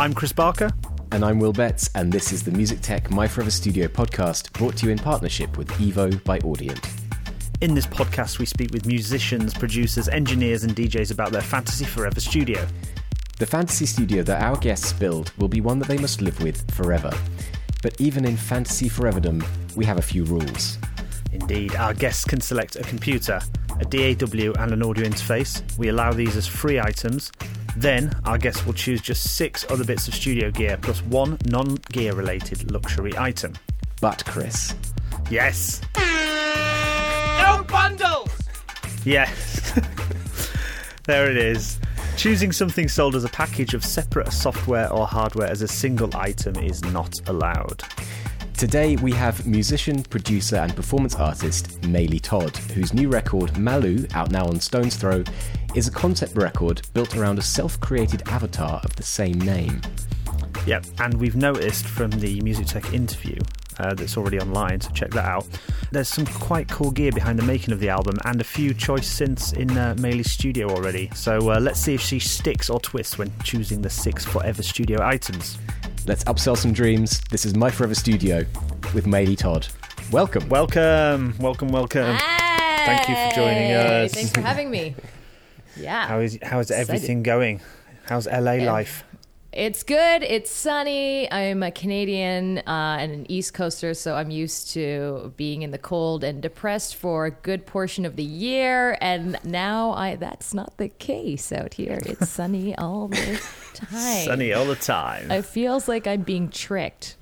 I'm Chris Barker. And I'm Will Betts, and this is the Music Tech My Forever Studio podcast brought to you in partnership with Evo by Audient. In this podcast, we speak with musicians, producers, engineers, and DJs about their Fantasy Forever studio. The fantasy studio that our guests build will be one that they must live with forever. But even in fantasy foreverdom, we have a few rules. Indeed, our guests can select a computer, a DAW, and an audio interface. We allow these as free items. Then, our guests will choose just six other bits of studio gear plus one non gear related luxury item. But, Chris. Yes. No bundles! Yes. there it is. Choosing something sold as a package of separate software or hardware as a single item is not allowed. Today we have musician, producer, and performance artist Maylee Todd, whose new record, Maloo, out now on Stone's Throw, is a concept record built around a self created avatar of the same name. Yep, and we've noticed from the Music Tech interview uh, that's already online, so check that out. There's some quite cool gear behind the making of the album and a few choice synths in uh, Maylee's studio already. So uh, let's see if she sticks or twists when choosing the six Forever Studio items. Let's upsell some dreams. This is My Forever Studio with Maylee Todd. Welcome. Welcome, welcome, welcome. Hey! Thank you for joining us. Thanks for having me. Yeah. How is how is everything going? How's LA life? It's good. It's sunny. I'm a Canadian uh, and an East Coaster, so I'm used to being in the cold and depressed for a good portion of the year. And now I that's not the case out here. It's sunny all the time. Sunny all the time. It feels like I'm being tricked.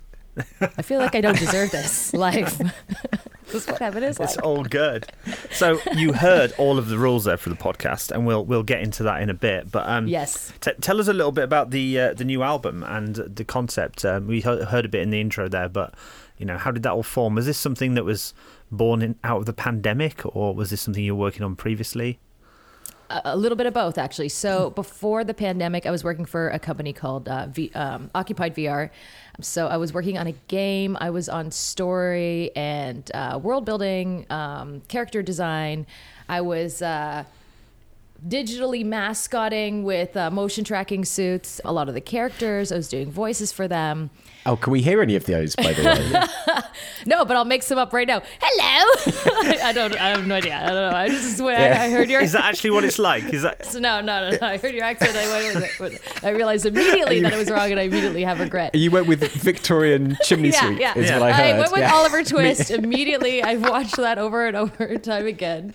I feel like I don't deserve this life. That's what heaven is like. It's all good. So you heard all of the rules there for the podcast, and we'll we'll get into that in a bit. But um, Yes. t- tell us a little bit about the uh, the new album and the concept. Um, we he- heard a bit in the intro there, but you know, how did that all form? Was this something that was born in, out of the pandemic, or was this something you were working on previously? A little bit of both, actually. So before the pandemic, I was working for a company called uh, v, um, Occupied VR. So I was working on a game. I was on story and uh, world building, um, character design. I was uh, digitally mascotting with uh, motion tracking suits. A lot of the characters. I was doing voices for them. Oh, can we hear any of those, by the way? No, but I'll make some up right now. Hello. I don't. I have no idea. I don't know. I just when I, I heard your Is that actually what it's like? Is that So no, no, no, no. I heard your accent. I went with it. I realized immediately that it was wrong, and I immediately have regret. you went with Victorian chimney Yeah, sweep, yeah. is Yeah. what I heard. went with yeah. Oliver Twist immediately. I've watched that over and over time again.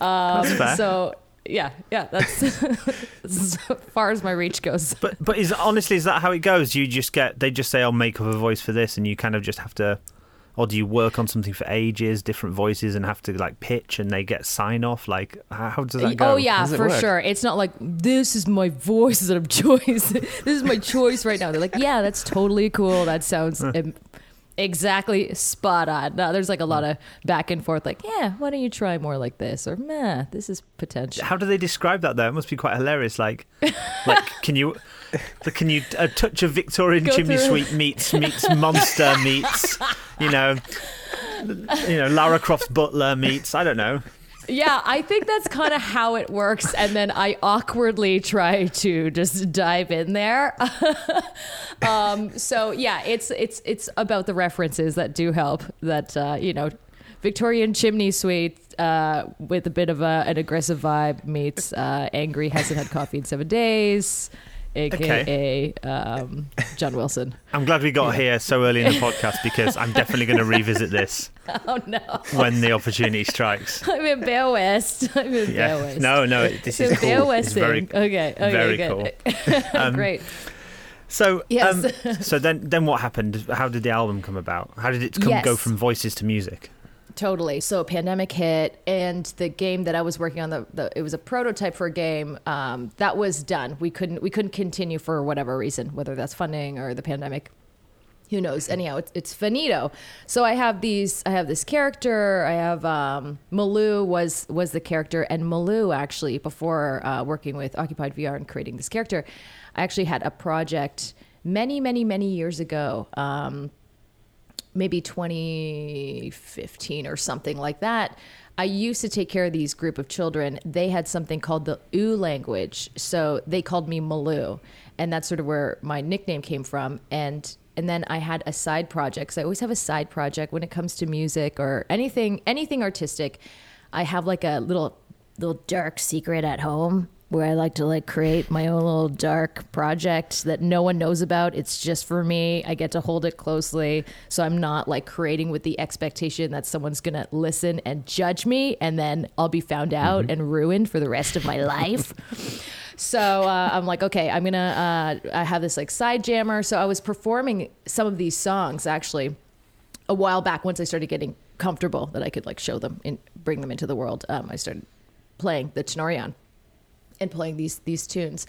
Um, That's fair. So yeah, yeah. That's as far as my reach goes. But but is honestly is that how it goes? You just get they just say I'll make up a voice for this, and you kind of just have to, or do you work on something for ages, different voices, and have to like pitch, and they get sign off? Like how, how does that oh, go? Oh yeah, for work? sure. It's not like this is my voice that I'm choice. this is my choice right now. They're like, yeah, that's totally cool. That sounds exactly spot on. No, there's like a lot of back and forth. Like, yeah, why don't you try more like this? Or, meh, this is potential. How do they describe that though? It must be quite hilarious. Like, like can you, can you a touch of Victorian Go chimney sweep meets meets monster meets, you know, you know Lara Croft's butler meets I don't know. Yeah, I think that's kind of how it works. And then I awkwardly try to just dive in there. um, so yeah, it's it's it's about the references that do help. That uh, you know, Victorian chimney sweep uh, with a bit of a, an aggressive vibe meets uh, angry hasn't had coffee in seven days, aka um, John Wilson. I'm glad we got here so early in the podcast because I'm definitely going to revisit this Oh no, when the opportunity strikes. I'm West. I'm in Bear Yeah. West. No, no, this is cool. West It's very. Okay, okay, very good. cool. Um, Great. So, Yes. um, so then, then what happened? How did the album come about? How did it come, go from voices to music? Totally. So pandemic hit, and the game that I was working on, the, the it was a prototype for a game um, that was done. We couldn't we couldn't continue for whatever reason, whether that's funding or the pandemic. Who knows? Anyhow, it's, it's finito. So I have these. I have this character. I have um, was was the character, and Maloo actually before uh, working with Occupied VR and creating this character, I actually had a project many many many years ago. Um, maybe 2015 or something like that. I used to take care of these group of children. They had something called the U language, so they called me Maloo, and that's sort of where my nickname came from. And and then I had a side project. So I always have a side project when it comes to music or anything anything artistic. I have like a little little dark secret at home where I like to like create my own little dark project that no one knows about. It's just for me. I get to hold it closely. So I'm not like creating with the expectation that someone's going to listen and judge me and then I'll be found out and ruined for the rest of my life. So uh, I'm like, okay, I'm gonna. Uh, I have this like side jammer. So I was performing some of these songs actually a while back. Once I started getting comfortable that I could like show them and bring them into the world, um, I started playing the Tenorion and playing these these tunes.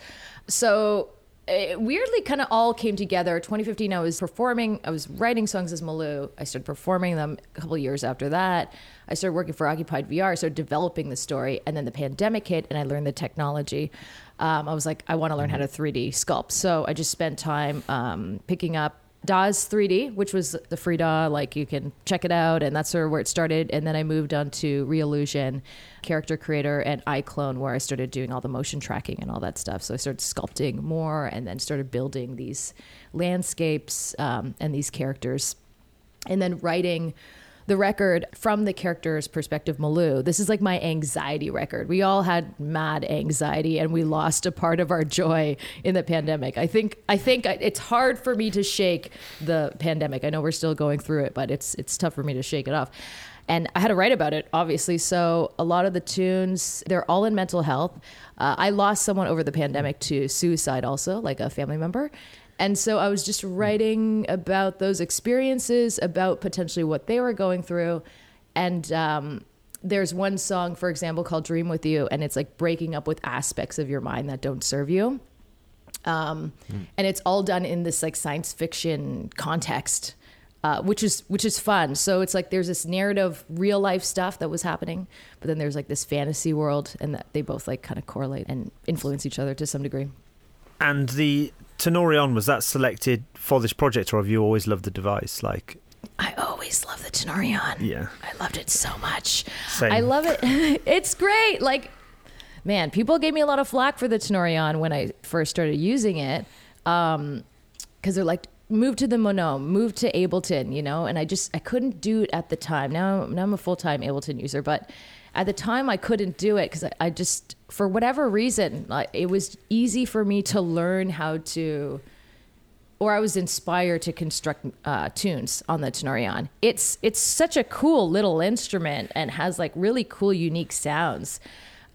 So it weirdly kind of all came together. 2015, I was performing, I was writing songs as Maloo. I started performing them a couple years after that. I started working for Occupied VR, started developing the story, and then the pandemic hit, and I learned the technology. Um, I was like, I want to learn how to 3D sculpt. So I just spent time um, picking up Daz 3D, which was the free DAW, like you can check it out, and that's sort of where it started. And then I moved on to Reallusion, Character Creator, and iClone, where I started doing all the motion tracking and all that stuff. So I started sculpting more, and then started building these landscapes um, and these characters, and then writing the record from the character's perspective, Maloo. This is like my anxiety record. We all had mad anxiety, and we lost a part of our joy in the pandemic. I think I think it's hard for me to shake the pandemic. I know we're still going through it, but it's it's tough for me to shake it off. And I had to write about it, obviously. So a lot of the tunes, they're all in mental health. Uh, I lost someone over the pandemic to suicide, also, like a family member. And so I was just writing about those experiences, about potentially what they were going through. And um, there's one song, for example, called Dream With You, and it's like breaking up with aspects of your mind that don't serve you. Um, mm. And it's all done in this like science fiction context. Uh, which is which is fun. So it's like there's this narrative, real life stuff that was happening, but then there's like this fantasy world, and that they both like kind of correlate and influence each other to some degree. And the Tenorion was that selected for this project, or have you always loved the device? Like, I always love the Tenorion. Yeah, I loved it so much. Same. I love it. it's great. Like, man, people gave me a lot of flack for the Tenorion when I first started using it, because um, they're like, move to the Monome, move to Ableton, you know, and I just I couldn't do it at the time. Now, now I'm a full time Ableton user, but at the time I couldn't do it because I, I, just for whatever reason like, it was easy for me to learn how to or I was inspired to construct uh, tunes on the Tenorion. It's it's such a cool little instrument and has like really cool unique sounds.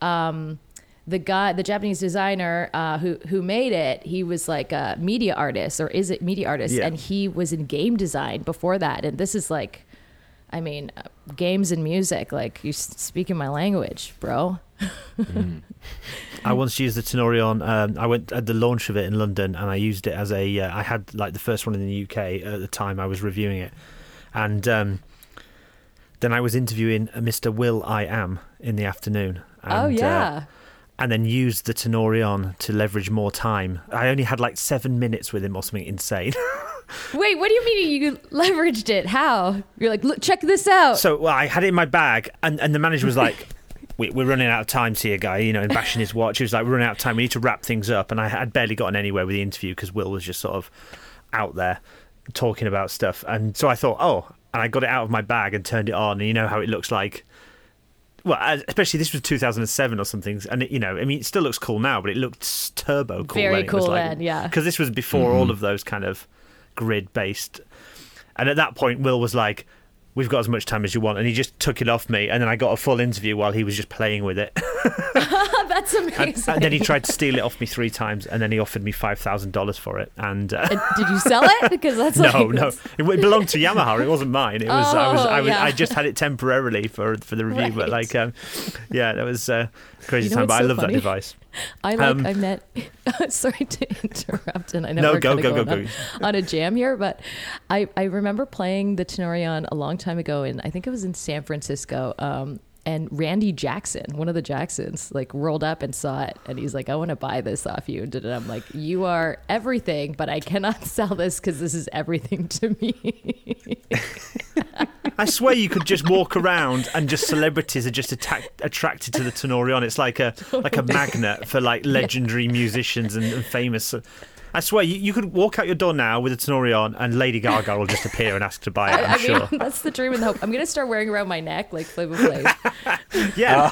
Um, the guy, the Japanese designer uh, who who made it, he was like a media artist or is it media artist, yeah. and he was in game design before that. And this is like I mean, uh, games and music, like you speaking my language, bro. mm. I once used the Tenorion. Um, I went at the launch of it in London, and I used it as a. Uh, I had like the first one in the UK at the time. I was reviewing it, and um, then I was interviewing Mr. will.i.am in the afternoon. And, oh yeah. Uh, and then used the Tenorion to leverage more time. I only had like seven minutes with him or something insane. Wait, what do you mean you leveraged it? How? You're like, look, check this out. So well, I had it in my bag, and, and the manager was like, we, are running out of time to here, guy. You know, and bashing his watch. He was like, we're running out of time. We need to wrap things up. And I had barely gotten anywhere with the interview because Will was just sort of out there talking about stuff. And so I thought, oh, and I got it out of my bag and turned it on. And you know how it looks like well, especially this was 2007 or something, and it, you know, I mean, it still looks cool now, but it looked turbo cool. Very then. cool like, then, yeah. Because this was before mm-hmm. all of those kind of grid based. And at that point, Will was like, We've got as much time as you want. And he just took it off me. And then I got a full interview while he was just playing with it. That's amazing. And, and, then he tried to steal it off me three times. And then he offered me $5,000 for it. And, uh, did you sell it? Because that's No, like no. It, it, belonged to Yamaha. It wasn't mine. It was, oh, I was, I was, yeah. I just had it temporarily for, for the review. Right. But like, um, yeah, that was uh, crazy You know time. But what's I love funny? that device. I like Um, I met sorry to interrupt and I know No, we're go, go, going go, on, on a jam here, but I, I remember playing the Tenorion a long time ago and I think it was in San Francisco. Um, and Randy Jackson, one of the Jacksons, like rolled up and saw it, and he's like, "I want to buy this off you." And I'm like, "You are everything, but I cannot sell this because this is everything to me." I swear you could just walk around and just celebrities are just attack, attracted to the Tenorion. It's like a like a magnet for like legendary musicians and, and famous. Uh, I swear you, you could walk out your door now with a Tenorion and Lady Gaga will just appear and ask to buy it. I'm I sure. mean, that's the dream and the hope. I'm gonna start wearing around my neck like Flavor Flav. Yeah. Uh,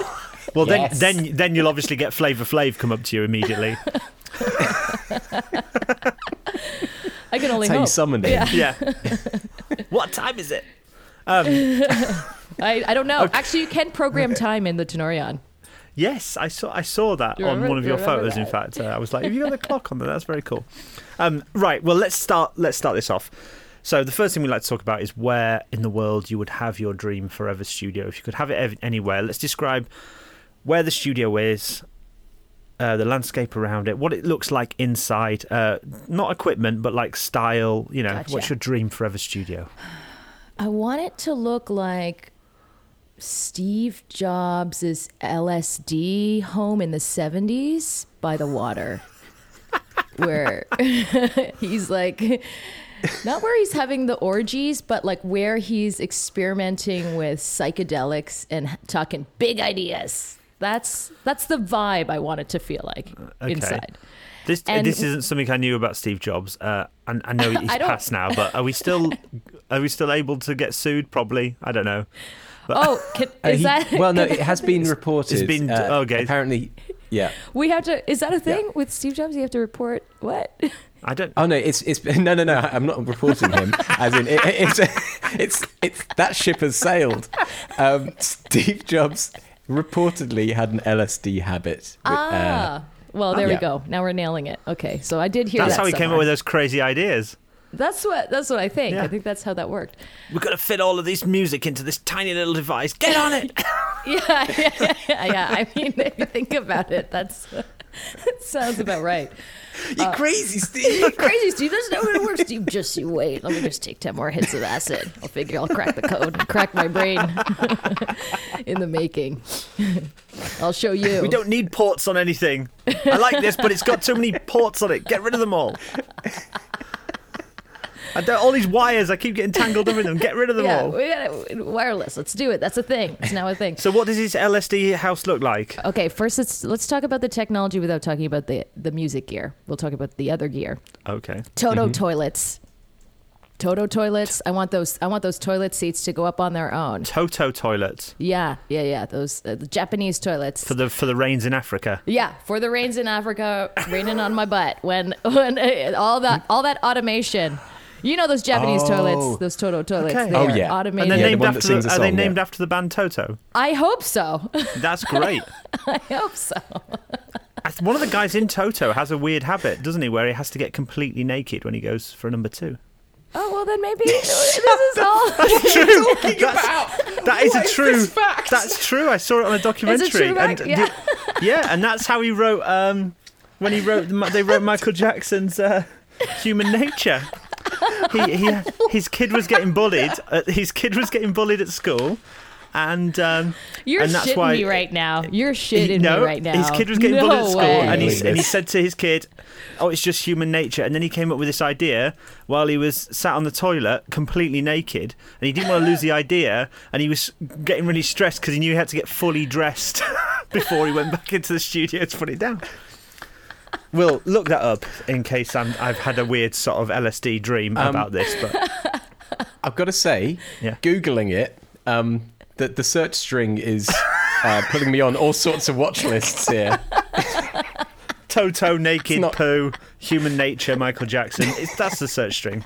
well, yes. then then then you'll obviously get Flavor Flav come up to you immediately. I can only That's how you summoned him. Yeah. yeah. what time is it? I, I don't know. Actually, you can program time in the Tenorion. Yes, I saw I saw that You on one of you your remember photos. In fact, uh, I was like, "Have you got the clock on there? That's very cool." Um, right. Well, let's start. Let's start this off. So the first thing we like to talk about is where in the world you would have your dream forever studio. If you could have it ev- anywhere, let's describe where the studio is, uh, the landscape around it, what it looks like inside. Uh, not equipment, but like style. You know, Gotcha. what's your dream forever studio? I want it to look like Steve Jobs' LSD home in the 70s by the water. where he's like, not where he's having the orgies, but like where he's experimenting with psychedelics and talking big ideas. That's that's the vibe I want it to feel like uh, okay. inside. This And- this isn't something I knew about Steve Jobs. Uh, and I know he's I passed now, but are we still are we still able to get sued? Probably. I don't know. Oh, can, Uh, is he- that well, no, it has been reported. It's been- uh, okay. Apparently, yeah. we have to? Is that a thing with Steve Jobs? You have to report what? I don't. Oh no, it's it's no no no. I'm not reporting him. As in, it, it's it's it's that ship has sailed. Um, Steve Jobs reportedly had an LSD habit. uh, Ah. Well, there we yeah. go. Now we're nailing it. Okay, so I did hear That's that how he came up with those crazy ideas. That's what that's what I think. Yeah. I think that's how that worked. We've got to fit all of this music into this tiny little device. Get on it. Yeah, yeah, yeah, yeah. I mean, if you think about it, that's that sounds about right. you uh, crazy, Steve. You crazy, Steve. That's not how it works, Steve. Just you wait. Let me just take ten more hits of acid. I'll figure I'll crack the code and crack my brain in the making. I'll show you. We don't need ports on anything. I like this, but it's got too many ports on it. Get rid of them all. I don't, all these wires, I keep getting tangled up in them. Get rid of them Yeah, all. we got wireless. Let's do it. That's a thing. It's now a thing. So, what does this LSD house look like? Okay, first let's let's talk about the technology without talking about the the music gear. We'll talk about the other gear. Okay. Toto toilets. Toto toilets. I want those. I want those toilet seats to go up on their own. Toto toilets Yeah, yeah, yeah. Those uh, the Japanese toilets. for the for the rains in Africa. yeah, for the rains in Africa, raining on my butt when when uh, all that all that automation. You know those Japanese Oh. toilets, those Toto toilets. Okay. They Oh, are yeah. automated. And they're Yeah, named one that after sings the, the are they named yeah. after the band Toto? I hope so. That's great. I hope so. One of the guys in Toto has a weird habit, doesn't he, where he has to get completely naked when he goes for a number two. Oh well, then maybe this is all. That's True. That's, that is a true. fact? That's true. I saw it on a documentary. true fact? and Yeah. the- yeah, and that's how he wrote. Um, when he wrote, they wrote Michael Jackson's uh, "Human Nature." He, he, his kid was getting bullied. Uh, his kid was getting bullied at school, and um, You're and that's shitting why me right now. You're he- shitting no, me right now. His kid was getting no bullied at school, way. and he, and he said to his kid, "Oh, it's just human nature." And then he came up with this idea while he was sat on the toilet, completely naked, and he didn't want to lose the idea, and he was getting really stressed because he knew he had to get fully dressed before he went back into the studio to put it down. Will look that up in case I'm, I've had a weird sort of LSD dream Um, about this, but I've got to say, Yeah. googling it, um, that the search string is uh, putting me on all sorts of watch lists here. Toto, naked, not- poo, human nature, Michael Jackson. It's, that's the search string.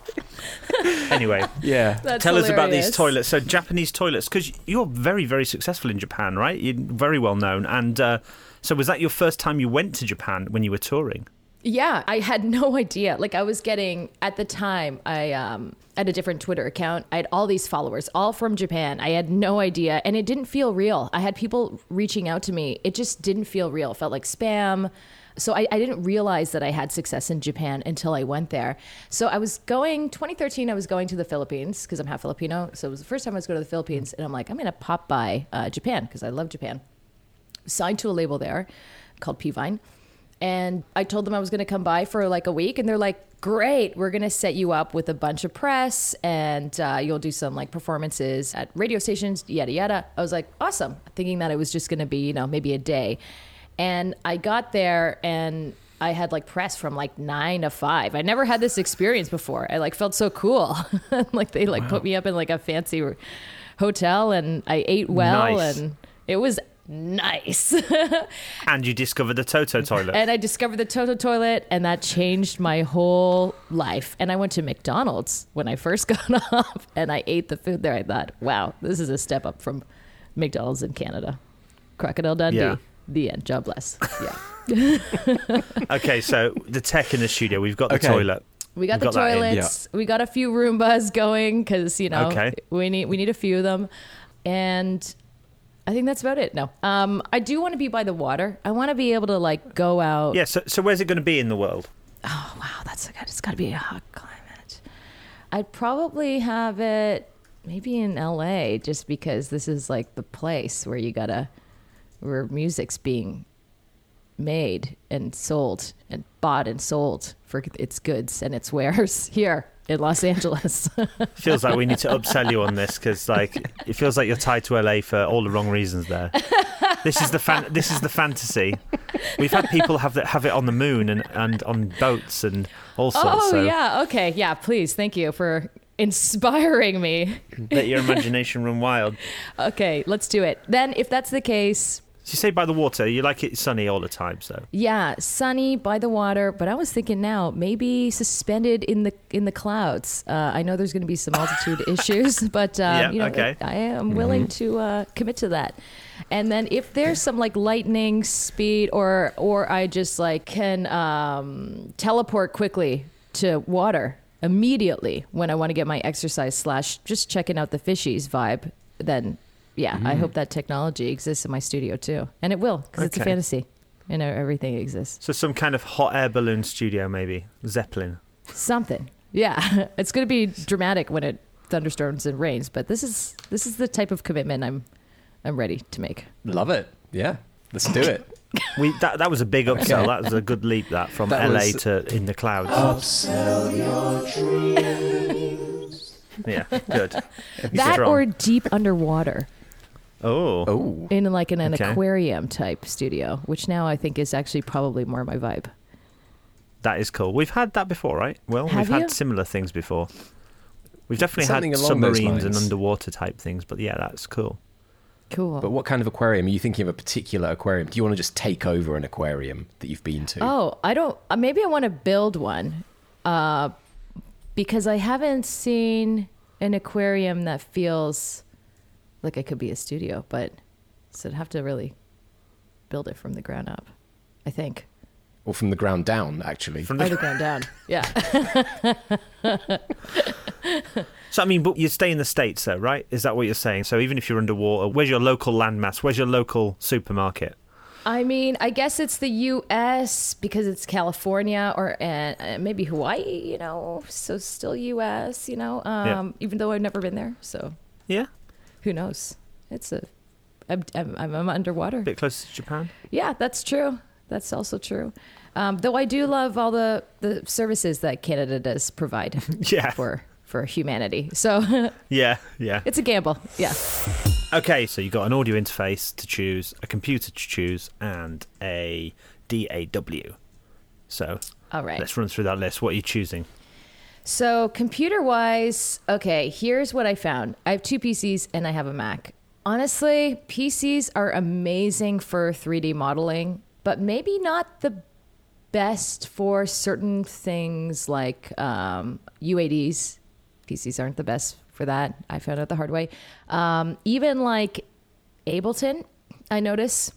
Anyway. Yeah. That's Tell us about these toilets. So Japanese toilets, because you're very, very successful in Japan, right? You're very well known. And uh, so, was that your first time you went to Japan when you were touring? Yeah, I had no idea. Like I was getting at the time, I um had a different Twitter account. I had all these followers, all from Japan. I had no idea, and it didn't feel real. I had people reaching out to me. It just didn't feel real. It felt like spam. So I, I didn't realize that I had success in Japan until I went there. So I was going 2013. I was going to the Philippines because I'm half Filipino. So it was the first time I was going to the Philippines, and I'm like, I'm gonna pop by uh, Japan because I love Japan. Signed to a label there called P Vine and I told them I was going to come by for like a week, and they're like, "Great, we're going to set you up with a bunch of press, and uh, you'll do some like performances at radio stations, yada yada." I was like, "Awesome," thinking that it was just going to be you know maybe a day, and I got there and. I had like press from like nine to five. I never had this experience before. I like felt so cool. like they like put me up in like a fancy hotel and I ate well Nice. and it was nice. And you discovered the Toto toilet. and I discovered the Toto toilet, and that changed my whole life. And I went to McDonald's when I first got off, and I ate the food there. I thought, wow, this is a step up from McDonald's in Canada. Crocodile Dundee. Yeah. The end. Job bless. Yeah. okay, so the tech in the studio, we've got the Okay. toilet. We got We've the got that in, toilets. We got a few Roombas going because you know Okay. we need we need a few of them, and I think that's about it. No, um, I do want to be by the water. I want to be able to like go out. Yeah, so, so where's it going to be in the world? Oh wow, that's a good. It's got to be a hot climate. I'd probably have it maybe in L.A. just because this is like the place where you gotta where music's being made and sold and bought and sold for its goods and its wares here in Los Angeles. Feels like we need to upsell you on this because, like, it feels like you're tied to LA for all the wrong reasons. There, this is the fan. This is the fantasy. We've had people have that have it on the moon and, and on boats and all sorts. oh so yeah, okay, yeah. Please, thank you for inspiring me. let your imagination run wild. Okay, let's do it. Then, if that's the case, So you say by the water, you like it sunny all the time. So Yeah, sunny by the water. But I was thinking now maybe suspended in the in the clouds. Uh, I know there's going to be some altitude issues, but um, Yeah, you know, okay. I am willing to uh, commit to that. And then if there's some like lightning speed, or or I just like can um, teleport quickly to water immediately when I want to get my exercise slash just checking out the fishies vibe, then yeah, I mm-hmm. hope that technology exists in my studio too, and it will because it's a fantasy. You know, everything exists. so some kind of hot air balloon studio, maybe Zeppelin. Something. Yeah. It's going to be dramatic when it thunderstorms and rains, but this is this is the type of commitment I'm I'm ready to make. Love it. Yeah. Let's do it. We that that was a big upsell. Okay. That was a good leap. That from That LA was- to in the clouds. Upsell your dreams. yeah, good. That or deep underwater Oh, Oh. in like in an Okay. aquarium type studio, which now I think is actually probably more my vibe. that is cool. We've had that before, right? Well, Have we've you? had similar things before. We've definitely Something had submarines and underwater type things, but yeah, that's cool. Cool. But what kind of aquarium? Are you thinking of a particular aquarium? Do you want to just take over an aquarium that you've been to? Oh, I don't. Uh, maybe I want to build one, uh, because I haven't seen an aquarium that feels like it could be a studio. But so I'd have to really build it from the ground up. I think. Or from the ground down, actually. From Or the, the ground down. Yeah. so I mean, but you stay in the states, though, right? Is that what you're saying? So even if you're underwater, where's your local landmass? Where's your local supermarket? I mean, I guess it's the U.S. because it's California or uh, uh, maybe Hawaii. You know, so still U.S. You know, um, even though I've never been there. So Yeah, who knows? It's a. I'm, I'm, I'm underwater. a bit closer to Japan. Yeah, that's true. That's also true. Um, though I do love all the, the services that Canada does provide Yeah. for for humanity. So Yeah, yeah. it's a gamble. Yeah. Okay, so you've got an audio interface to choose, a computer to choose, and a DAW. So All right. let's run through that list. What are you choosing? So computer wise, okay, here's what I found. I have two PCs and I have a Mac. Honestly, PCs are amazing for 3D modeling, but maybe not the best for certain things like um, UADs. PCs aren't the best for that. I found out the hard way. Um, even like Ableton, I notice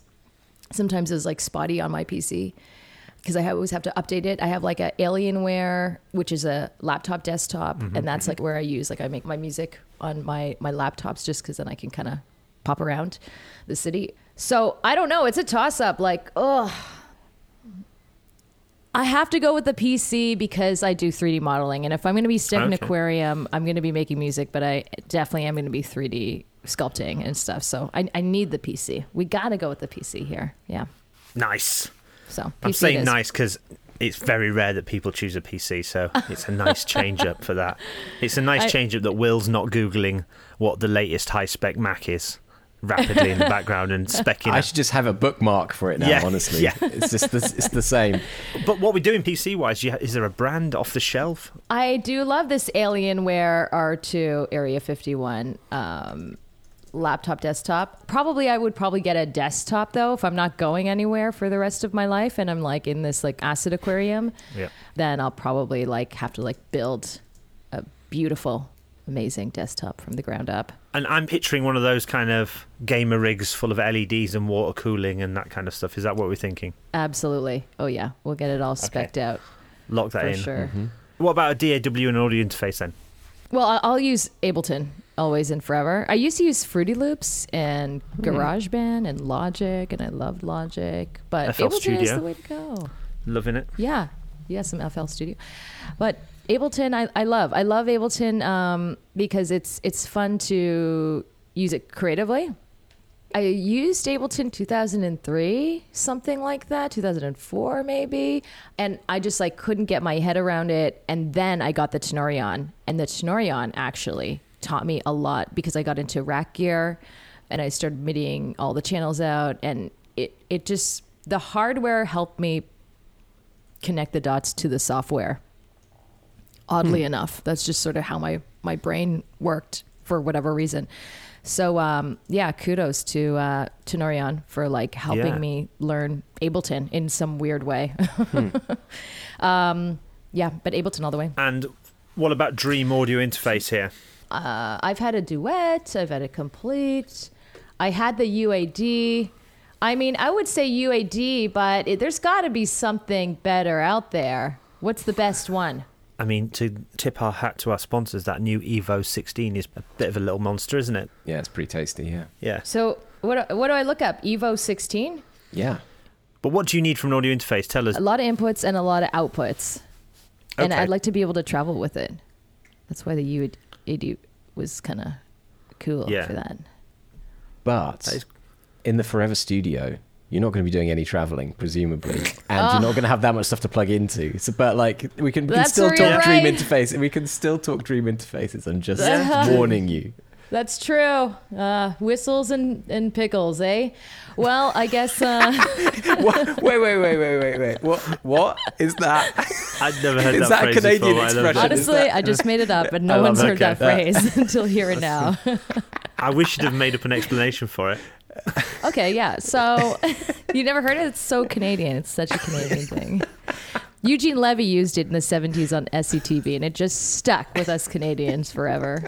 sometimes is like spotty on my PC. Because I always have to update it. I have like a Alienware, which is a laptop desktop, Mm-hmm, and that's like where I use like I make my music on my my laptops just because then I can kind of pop around the city. So I don't know. It's a toss up. Like, oh, I have to go with the PC because I do 3D modeling, and if I'm going to be stuck in Okay. aquarium, I'm going to be making music, but I definitely am going to be 3D sculpting and stuff. So I, I need the PC. We got to go with the PC here. Yeah. Nice. So I'm saying is. nice because it's very rare that people choose a PC, so it's a nice change up for that. It's a nice I- change up that Will's not googling what the latest high spec Mac is rapidly in the background and specking. It. I out. should just have a bookmark for it now. Yeah, honestly, yeah. it's just the, it's the same. But what we're doing PC wise, is there a brand off the shelf? I do love this Alienware R2 Area 51 um, laptop desktop. Probably I would probably get a desktop though if I'm not going anywhere for the rest of my life and I'm like in this like acid aquarium. Yeah. Then I'll probably like have to like build a beautiful amazing desktop from the ground up. And I'm picturing one of those kind of gamer rigs full of LEDs and water cooling and that kind of stuff. Is that what we're thinking? Absolutely. Oh yeah, we'll get it all specked out Lock that for in. sure. Mm-hmm. What about a DAW and an audio interface then? Well, I'll use Ableton always and forever. I used to use Fruity Loops and GarageBand and Logic, and I loved Logic, but FL Ableton is the way to go. Loving it. Yeah, yeah, some FL Studio, but Ableton I, I love. I love Ableton um, because it's it's fun to use it creatively. I used Ableton 2003, something like that, 2004 maybe, and I just like couldn't get my head around it. And then I got the Tenorion, and the Tenorion actually taught me a lot because I got into rack gear, and I started middying all the channels out, and it it just the hardware helped me connect the dots to the software. Oddly enough, that's just sort of how my my brain worked for whatever reason. So um, yeah, kudos to uh, Tenorion for like helping Yeah. me learn Ableton in some weird way. um, yeah, but Ableton all the way. And what about Dream Audio Interface here? Uh, I've had a duet. I've had a complete. I had the UAD. I mean, I would say UAD, but it, there's got to be something better out there. What's the best one? I mean, to tip our hat to our sponsors, that new Evo 16 is a bit of a little monster, isn't it? Yeah, it's pretty tasty. Yeah, Yeah. So what? What do I look up? Evo 16. yeah. But what do you need from an audio interface? Tell us. A lot of inputs and a lot of outputs, and I'd like to be able to travel with it. That's why the UAD was kind of cool Yeah. for that. But That is- in the Forever Studio, you're not going to be doing any traveling, presumably, and you're not going to have that much stuff to plug into. So, but like, we can, we can still talk you're Dream right. interface. We can still talk Dream interfaces. I'm just uh-huh. warning you. That's true. Uh, whistles and, and pickles, eh? Well, I guess. Uh, Wait, wait, wait, wait, wait, wait. What? What is that? I'd never heard Is that, that a phrase Canadian before. I loved expression? honestly, that- I just made it up, and I no one's it. heard that Okay. phrase until here and now. I wish you'd have made up an explanation for it. okay, yeah. So you never heard it? It's so Canadian. It's such a Canadian thing. Eugene Levy used it in the 70s on SCTV, and it just stuck with us Canadians forever.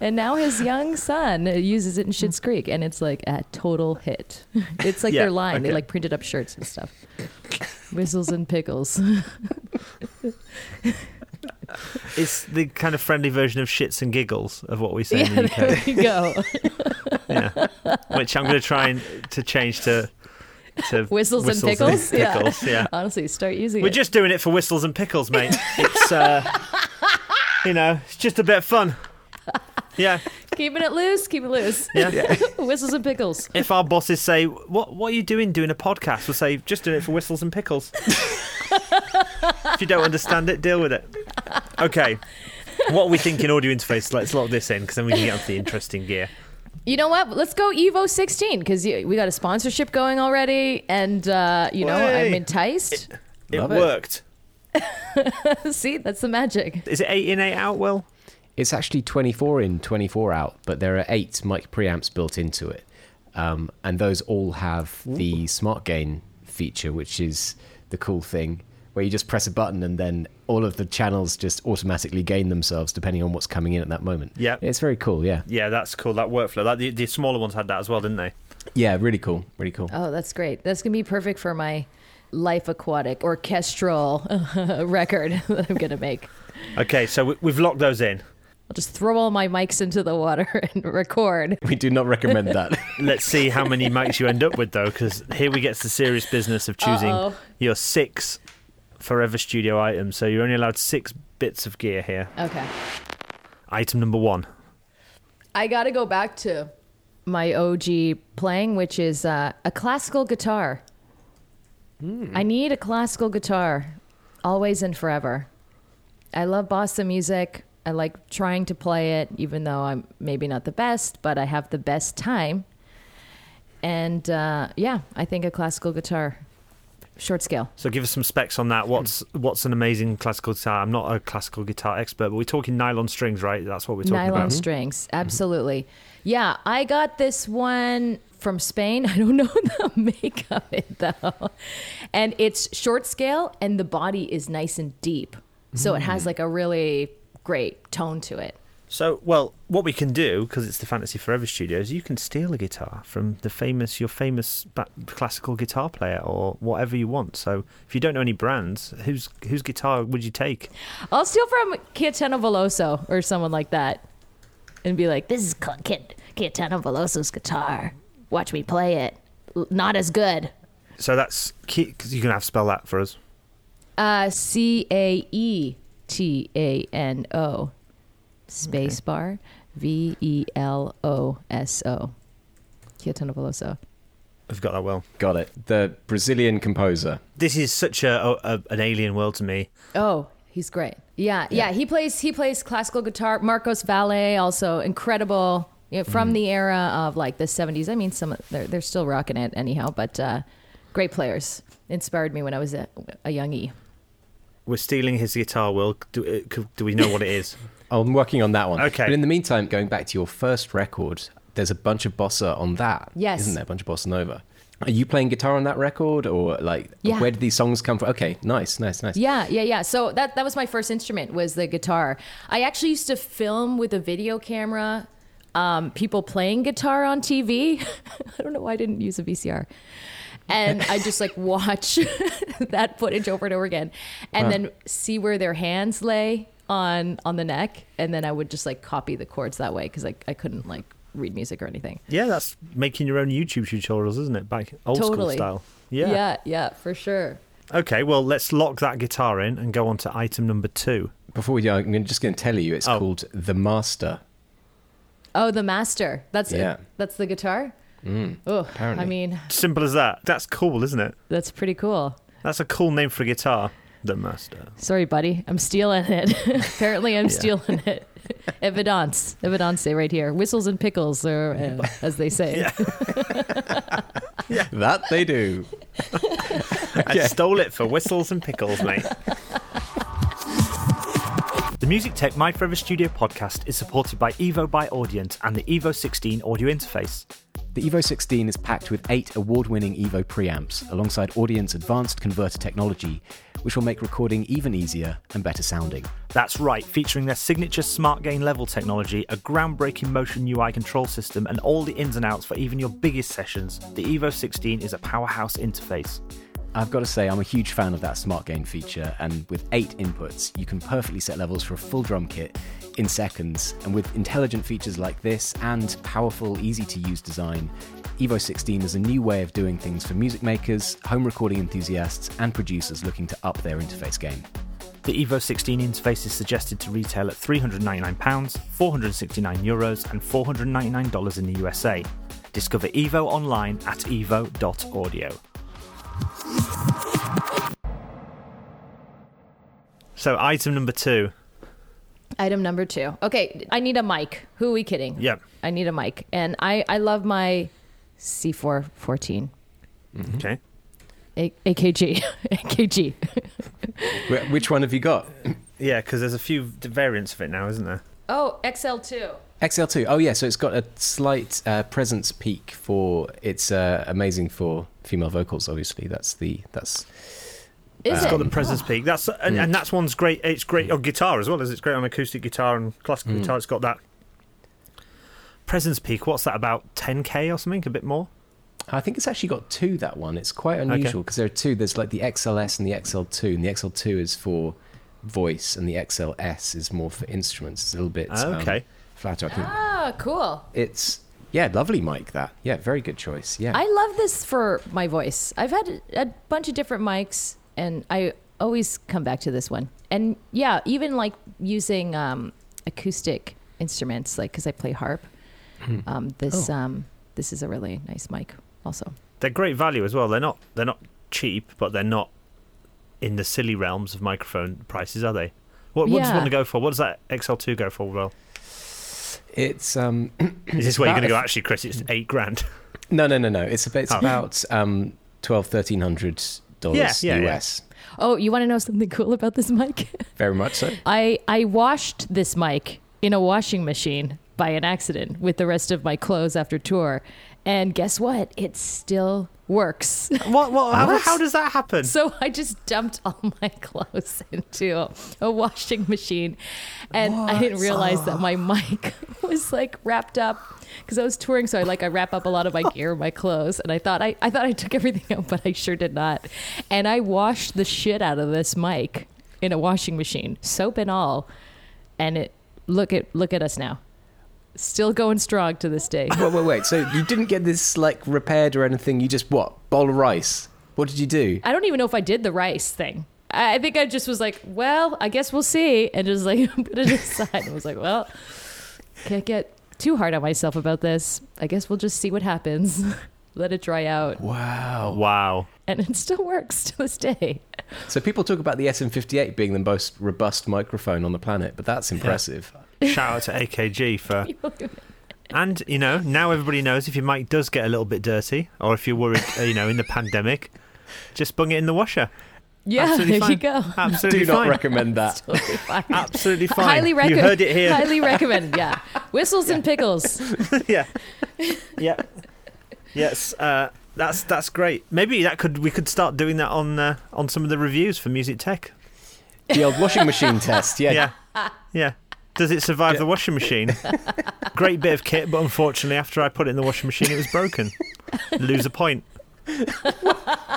And now his young son uses it in Schitt's Creek, and it's like a total hit. It's like Yeah, their line. They like printed up shirts and stuff. Whistles and pickles. It's the kind of friendly version of shits and giggles of what we say in yeah, the there UK. we go. yeah. Which I'm going to try and to change to to Whistles, and pickles. pickles, yeah. Honestly, start using We're it. just doing it for whistles and pickles, mate. It's uh, you know, it's just a bit of fun. Yeah, keeping it loose. Keep it loose. yeah. Whistles and pickles. If our bosses say, "What what are you doing doing a podcast?" We'll say, "Just doing it for whistles and pickles." if you don't understand it, deal with it. Okay. What are we thinking in audio interface? Let's lock this in because then we can get onto the interesting gear. You know what? Let's go Evo 16 because we got a sponsorship going already, and uh, you know Way. I'm enticed. It it. worked. See, that's the magic. Is it eight in, eight out? Will It's actually 24 in, 24 out, but there are eight mic preamps built into it. Um, and those all have the smart gain feature, which is the cool thing where you just press a button and then all of the channels just automatically gain themselves depending on what's coming in at that moment. Yeah. It's very cool, yeah. Yeah, that's cool. That workflow. That the, the smaller ones had that as well, didn't they? Yeah, really cool. Really cool. Oh, that's great. That's gonna be perfect for my life aquatic orchestral record that I'm gonna make. Okay, so we've locked those in. I'll just throw all my mics into the water and record. We do not recommend that. Let's see how many mics you end up with, though, because here we get to the serious business of choosing Uh-oh. your six Forever Studio items. So you're only allowed six bits of gear here. Okay. Item number one. I got to go back to my OG playing, which is uh, a classical guitar. I need a classical guitar, always and forever. I love bossa music. I like trying to play it, even though I'm maybe not the best, but I have the best time. And uh, yeah, I think a classical guitar, short scale. So give us some specs on that. What's what's an amazing classical guitar? I'm not a classical guitar expert, but we're talking nylon strings, right? That's what we're talking Nylon about. Nylon strings, absolutely. Yeah, I got this one from Spain. I don't know the make of it though. And it's short scale and the body is nice and deep. So it has like a really great tone to it. So, well, what we can do because it's the Fantasy Forever Studios, you can steal a guitar from the famous, your famous classical guitar player or whatever you want. So, if you don't know any brands, whose whose guitar would you take? I'll steal from Caetano Veloso or someone like that and be like, this is Caetano Veloso's guitar. Watch me play it. Not as good. So that's because you're gonna have to spell that for us. Uh, C A E T A N O, space bar, V E L O S O. Caetano Veloso. I've got that well. Got it. The Brazilian composer. This is such a, a an alien world to me. Oh, he's great. Yeah, yeah. He plays he plays classical guitar. Marcos Valle, also incredible. You know, from the era of like the '70s. I mean, some they're they're still rocking it anyhow, but uh, great players. Inspired me when I was a, a youngie. We're stealing his guitar. Will do, uh, do we know what it is? I'm working on that one. Okay. But in the meantime, going back to your first record, there's a bunch of bossa on that. Yes. Isn't there? A bunch of bossa nova. Are you playing guitar on that record, or like, Yeah. where did these songs come from? Okay, nice, nice, nice. Yeah, yeah, yeah. So that that was my first instrument was the guitar. I actually used to film with a video camera um, people playing guitar on TV. I don't know why I didn't use a VCR. And I just like watch that footage over and over again, and then see where their hands lay on on the neck, and then I would just like copy the chords that way because I I couldn't like read music or anything. Yeah, that's making your own YouTube tutorials, isn't it? Back old Totally. school style. Yeah. yeah, yeah, for sure. Okay, well, let's lock that guitar in and go on to item number two. Before we do, I'm just going to tell you, it's Oh. called The Master. Oh, the master. That's Yeah. That's the guitar. Oh, apparently. I mean, Simple as that. That's cool, isn't it? that's pretty cool. That's a cool name for a guitar. The Master. Sorry, buddy. I'm stealing it. Apparently, I'm stealing it. Evidence. Evidence right here. Whistles and pickles, or, uh, as they say. That they do. I stole it for whistles and pickles, mate. The Music Tech My Forever Studio podcast is supported by Evo by Audient and the Evo 16 audio interface. The Evo 16 is packed with eight award winning Evo preamps alongside Audient's advanced converter technology, which will make recording even easier and better sounding. That's right, featuring their signature Smart Gain level technology, a groundbreaking motion UI control system, and all the ins and outs for even your biggest sessions. The Evo 16 is a powerhouse interface. I've got to say, I'm a huge fan of that Smart Gain feature, and with eight inputs, you can perfectly set levels for a full drum kit in seconds. And with intelligent features like this and powerful, easy to use design, Evo 16 is a new way of doing things for music makers, home recording enthusiasts, and producers looking to up their interface game. The Evo 16 interface is suggested to retail at £399, €469 Euros, and $499 in the USA. Discover Evo online at evo.audio. So, item number two. Item number two. Okay, I need a mic. Who are we kidding? Yep. I need a mic. And I, I love my C414. Okay. A- AKG. AKG. Wh- Which one have you got? Yeah, because there's a few variants of it now, isn't there? Oh, XL2. XL2. Oh yeah, so it's got a slight uh, presence peak for it's uh, amazing for female vocals. Obviously, that's the that's Is It's it? got the presence peak. That's and, and that's one's great. It's great on guitar as well as it's great on acoustic guitar and classical guitar. It's got that presence peak. What's that about? 10k or something? A bit more. I think it's actually got two. That one. It's quite unusual because there are two. There's like the XLS and the XL2, and the XL2 is for voice, and the XLS is more for instruments. It's a little bit um, Okay. flatter. I Ah, cool. it's yeah, lovely mic. That yeah, very good choice. Yeah, I love this for my voice. I've had a bunch of different mics, and I always come back to this one. And yeah, even like using um, acoustic instruments, like because I play harp. Um, this Oh. um, this is a really nice mic, also. They're great value as well. They're not they're not cheap, but they're not in the silly realms of microphone prices, are they? What, what does Yeah. one go for? What does that XL2 go for? Well, it's um is this where you're going to go? Actually, Chris, it's eight grand. no no no no. It's about it's Oh. about um twelve thirteen hundred dollars Yeah, yeah, yeah. Oh, you want to know something cool about this mic? Very much so. I I washed this mic in a washing machine by an accident with the rest of my clothes after tour, and guess what? It still works. what? What? How, how does that happen? So I just dumped all my clothes into a washing machine, and I didn't realize that my ah. mic was like wrapped up because I was touring. So I like I wrap up a lot of my gear, my clothes, and I thought I I thought I took everything out, but I sure did not. And I washed the shit out of this mic in a washing machine, soap and all, and it look at look at us now, still going strong to this day. wait wait wait. So you didn't get this like repaired or anything? You just what bowl of rice? What did you do? I don't even know if I did the rice thing. I I think I just was like, well, I guess we'll see, and just like put it aside. and I was like, well, can't get too hard on myself about this. I guess we'll just see what happens. Let it dry out, Wow. Wow. and it still works to this day. So people talk about the SM58 being the most robust microphone on the planet, but that's impressive. Shout out to AKG for. And you know, now everybody knows if your mic does get a little bit dirty, or if you're worried, uh, you know, in the pandemic, just bung it in the washer. Yeah, Absolutely there you go. Absolutely Do not fine. recommend that. Totally fine. Absolutely fine. Highly recommend. You heard it here. Highly recommended. Yeah, whistles and pickles. yeah. Yeah. Yes. Uh, that's that's great. Maybe that could we could start doing that on uh, on some of the reviews for Music Tech. The old washing machine test. Yeah. Yeah. Yeah. Does it survive the washing machine? Great bit of kit, but unfortunately, after I put it in the washing machine, it was broken. Lose a point. that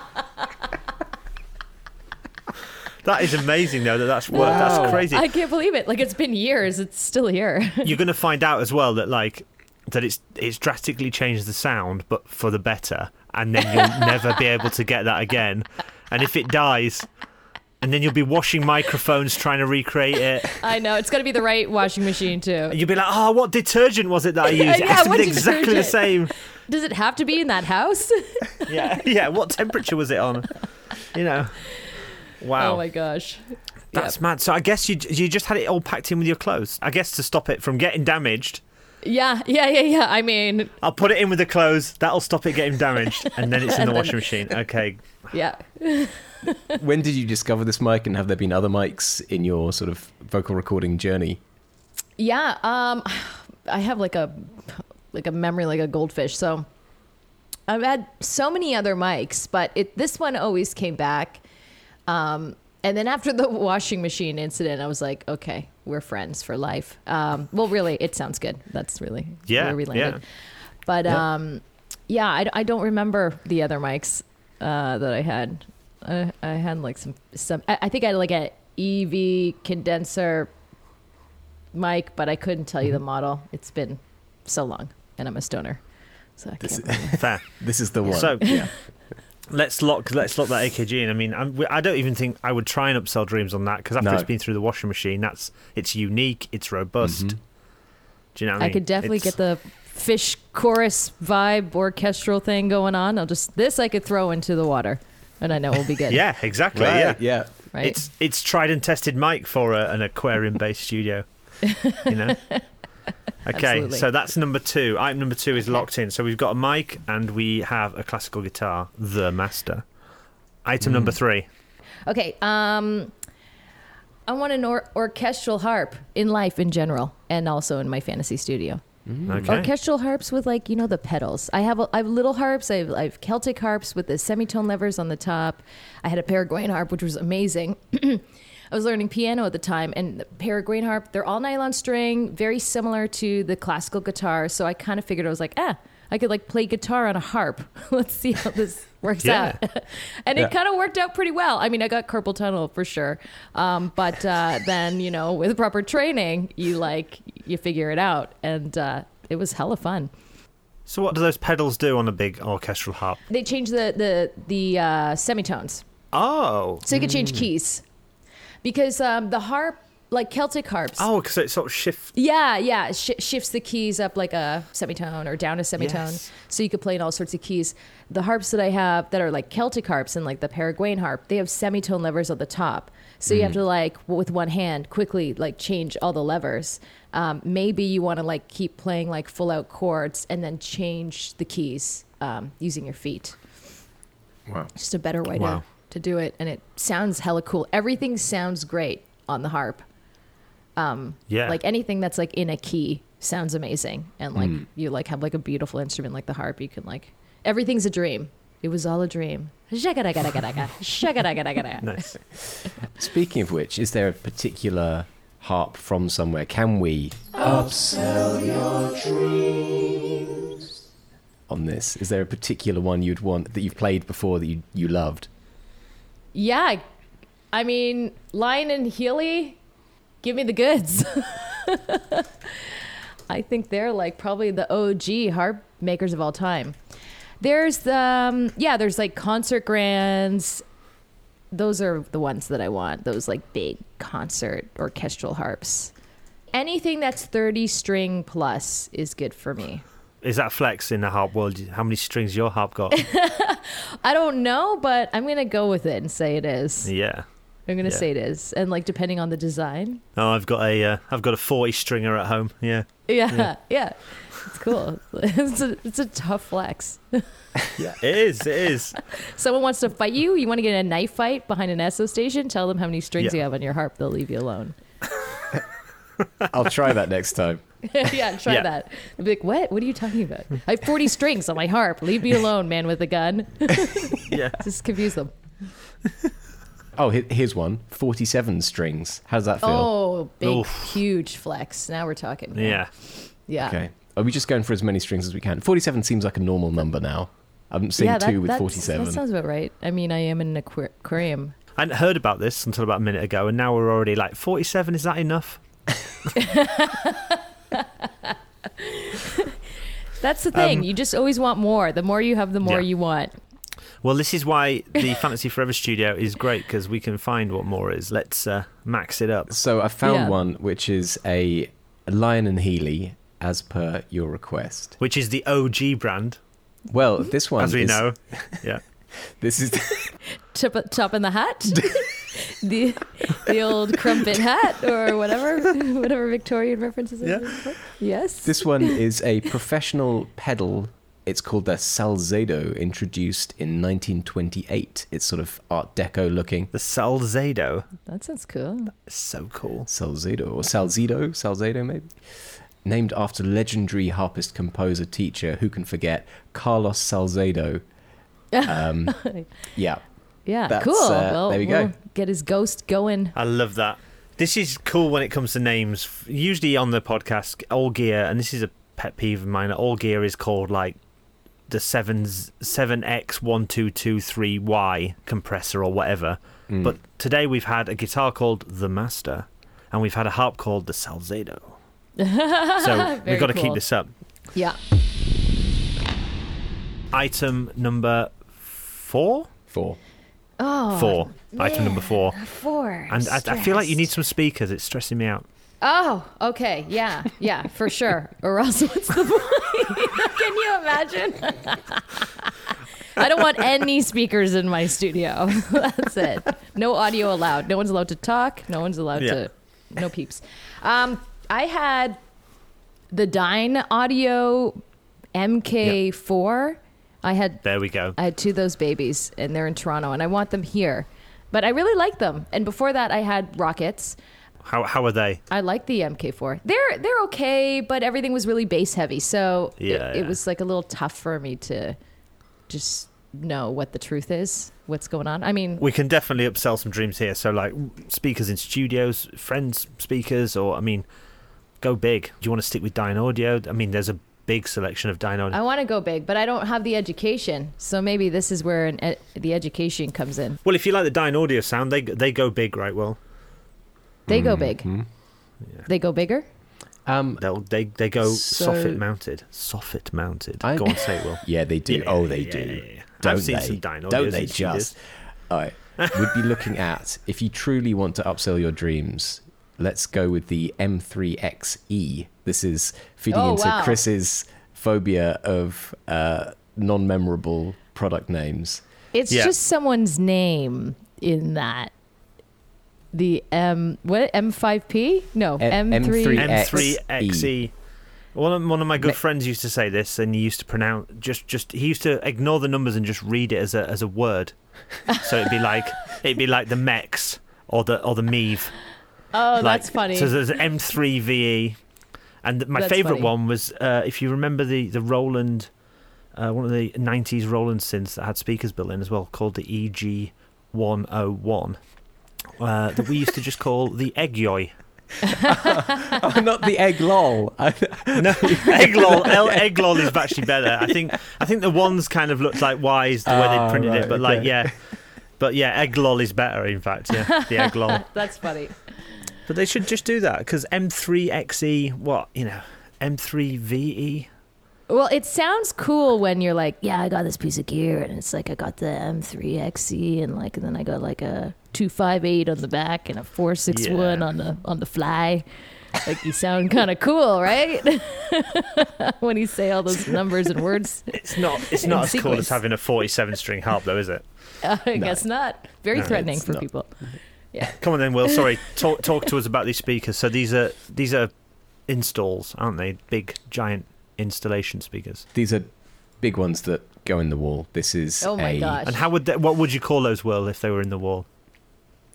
is amazing, though. That that's worked. Wow. That's crazy. I can't believe it. Like it's been years. It's still here. You're going to find out as well that like that it's it's drastically changed the sound, but for the better, and then you'll never be able to get that again. And if it dies, and then you'll be washing microphones trying to recreate it. I know it's got to be the right washing machine too. And you'll be like, oh, what detergent was it that I used? it Yeah, has to be exactly the same. Does it have to be in that house? Yeah, yeah. What temperature was it on? You know. Wow, Oh my gosh. that's mad. So I guess you you just had it all packed in with your clothes. I guess to stop it from getting damaged. Yeah, yeah, yeah, yeah. I mean, I'll put it in with the clothes. That'll stop it getting damaged, and then it's in the washing machine. Okay. yeah. When did you discover this mic, and have there been other mics in your sort of vocal recording journey? Yeah, um I have like a like a memory like a goldfish. So I've had so many other mics, but it this one always came back. Um and then after the washing machine incident, I was like, okay, we're friends for life. Um, well, really, it sounds good. That's really Yeah, where we landed. yeah. But Yeah. um, yeah, I, I don't remember the other mics uh, that I had. I, I had like some some. I, I think I had like a EV condenser mic, but I couldn't tell you the model. It's been so long, and I'm a stoner, so I This- can't. remember. This is the one. So let's lock let's lock that AKG in. I mean, I'm, I don't even think I would try and upsell Dreams on that because after No. it's been through the washing machine, that's it's unique, it's robust. Mhm. Do you know what I mean? I mean? could definitely It's- get the fish chorus vibe orchestral thing going on. I'll just this I could throw into the water, and I know we'll be good. Yeah, exactly. Right, Yeah. yeah. right. It's it's tried and tested mic for a, an aquarium based studio. You know. Okay, Absolutely. so that's number two. Item number two is Okay. locked in. So we've got a mic and we have a classical guitar, the master. Item Mm. number three. Okay. Um, I want an or- orchestral harp in life in general, and also in my fantasy studio. Okay. Orchestral harps with like you know the pedals. I have a, I have little harps. I have, I have Celtic harps with the semitone levers on the top. I had a Paraguayan harp, which was amazing. I was learning piano at the time, and the Paraguayan harp. They're all nylon string, very similar to the classical guitar. So I kind of figured I was like, ah, I could like play guitar on a harp. Let's see how this works Yeah. out. and Yeah. it kind of worked out pretty well. I mean, I got carpal tunnel for sure. Um, but uh, then, you know, with proper training, you like, you figure it out. And uh, it was hella fun. So what do those pedals do on a big orchestral harp? They change the, the, the uh, semitones. Oh. So you could change keys. Because um, the harp, like Celtic harps. Oh, because it sort of shifts. Yeah, yeah. Sh- shifts the keys up like a semitone or down a semitone. Yes. So you could play in all sorts of keys. The harps that I have that are like Celtic harps and like the Paraguayan harp, they have semitone levers at the top. So you have to like with one hand quickly like change all the levers. Um, maybe you want to like keep playing like full out chords and then change the keys um, using your feet. Wow. Just a better way Wow. to, to do it. And it sounds hella cool. Everything sounds great on the harp. Um, Yeah. Like anything that's like in a key sounds amazing. And like you like have like a beautiful instrument like the harp. You can like, everything's a dream. It was all a dream. Nice. Speaking of which, is there a particular harp from somewhere? Can we upsell your dreams on this? Is there a particular one you'd want that you've played before that you, you loved? Yeah. I mean, Lyon and Healy, give me the goods. I think they're like probably the OG harp makers of all time. There's the, um, yeah, there's like concert grands. Those are the ones that I want. Those like big concert orchestral harps. Anything that's 30 string plus is good for me. Is that flex in the harp world? How many strings your harp got? I don't know, but I'm going to go with it and say it is. yeah. I'm going to Yeah. say it is. And like depending on the design, Oh, I've got a, uh, I've got a forty stringer at home. Yeah. Yeah, yeah. It's cool. it's, a, it's a tough flex. Yeah. It is. It is. Someone wants to fight you. You want to get in a knife fight behind an Esso station. Tell them how many strings Yeah. you have on your harp. They'll leave you alone. I'll try that next time. yeah, try Yeah. that. They'll be like, "What? What are you talking about? I have 40 strings on my harp. Leave me alone, man with a gun." Yeah. Just confuse them. Oh, here's one 47 strings. How does that feel? Oh, big, Oof. huge flex. Now we're talking. Yeah. yeah. Okay. Are we just going for as many strings as we can? 47 seems like a normal number now. I'm seeing yeah, two with 47. That sounds about right. I mean, I am in an aqua- aquarium. I hadn't heard about this until about a minute ago, and now we're already like forty-seven. Is that enough? That's the thing. Um, you just always want more. The more you have, the more Yeah. you want. Well, this is why the Fantasy Forever studio is great because we can find what more is. Let's uh, max it up. So I found Yeah. one which is a Lyon and Healy as per your request. Which is the OG brand, Well, this one as we is, know. Yeah. This is Top, top in the hat, the the old crumpet hat, or whatever, whatever Victorian references. Yeah. Yes. this one is a professional pedal. It's called the Salzedo, introduced in 1928. It's sort of Art Deco looking. The Salzedo. that sounds cool. So cool. Salzedo or Salzedo, Salzedo maybe. Named after legendary harpist, composer, teacher, who can forget Carlos Salzedo. Um, yeah, Yeah, That's, cool. uh, well, there we we'll go. Get his ghost going. I love that. This is cool when it comes to names. Usually on the podcast, All Gear, and this is a pet peeve of mine. All Gear is called like the sevens seven X one two two three Y compressor or whatever. Mm. But today we've had a guitar called the Master, and we've had a harp called the Salzedo. So we've got to cool. keep this up. Yeah. Item number four. four. Oh, four. Item number four. four. And I, I feel like you need some speakers. It's stressing me out. Oh, okay. Yeah, yeah, for sure. Or else, what's the point? Can you imagine? I don't want any speakers in my studio. That's it. No audio allowed. No one's allowed to talk. No one's allowed Yeah. to. No peeps. Um, I had the Dynaudio MK4. I had There we go. I had two of those babies, and they're in Toronto, and I want them here. But I really like them. And before that, I had Rockets. How how are they? I like the MK4. They're they're okay, but everything was really bass heavy, so it- Yeah, it, was like a little tough for me to just know what the truth is, what's going on. I mean, We can definitely upsell some dreams here. So like speakers in studios, friends speakers, or I mean, go big. Do you want to stick with Dynaudio? I mean, there's a big selection of dyno. I want to go big, but I don't have the education. So maybe this is where an ed- the education comes in. well, if you like the Dynaudio sound, they they go big, right? Well, They go big. Mm-hmm. They go bigger. Um, they'll they they go So- soffit mounted, soffit mounted. I- Go on, say it, Will. yeah, they do. Yeah, oh, they yeah, do. yeah, yeah. Don't I've seen they? some Dyne Don't they just? All right. We'd be looking at if you truly want to upsell your dreams. Let's go with the M3XE. This is feeding Oh, into wow. Chris's phobia of uh, non-memorable product names. It's Yeah. just someone's name in that. The M what M5P? No, M- M3 M3 M3XE. E. One of, one of my good Me- friends used to say this, and he used to pronounce just just he used to ignore the numbers and just read it as a as a word. So it'd be like it'd be like the Mex or the or the Meave. Oh, like, that's funny. So there's M3VE, E. and my That's favorite funny. one was uh, if you remember the the Roland, uh, one of the '90s Roland synths that had speakers built in as well, called the EG 101. Uh, that we used to just call the Egg Yoy. oh, not the egg lol. I- No, Egglol. El- Egglol is actually better. I think. I think the ones kind of looked like Y's the way Ah, they printed right, it, but like yeah, but yeah, Egglol is better. In fact, yeah, the Egglol. that's funny. But they should just do that because M3XE, E, what you know, M3VE. Well, it sounds cool when you're like, yeah, I got this piece of gear, and it's like I got the M3XE, E, and like, and then I got like a two five eight on the back and a four six one Yeah. on the on the fly. Like you sound kind of cool, right? when you say all those numbers and words, It's not. It's not as cool as having a 47 string harp, though, is it? I guess not. Very No, threatening for not. people. Come on then, Will. Sorry. Talk talk to us about these speakers. So these are these are installs, aren't they? Big giant installation speakers. These are big ones that go in the wall. This is Oh my a, gosh. And how would they, what would you call those, Will, if they were in the wall?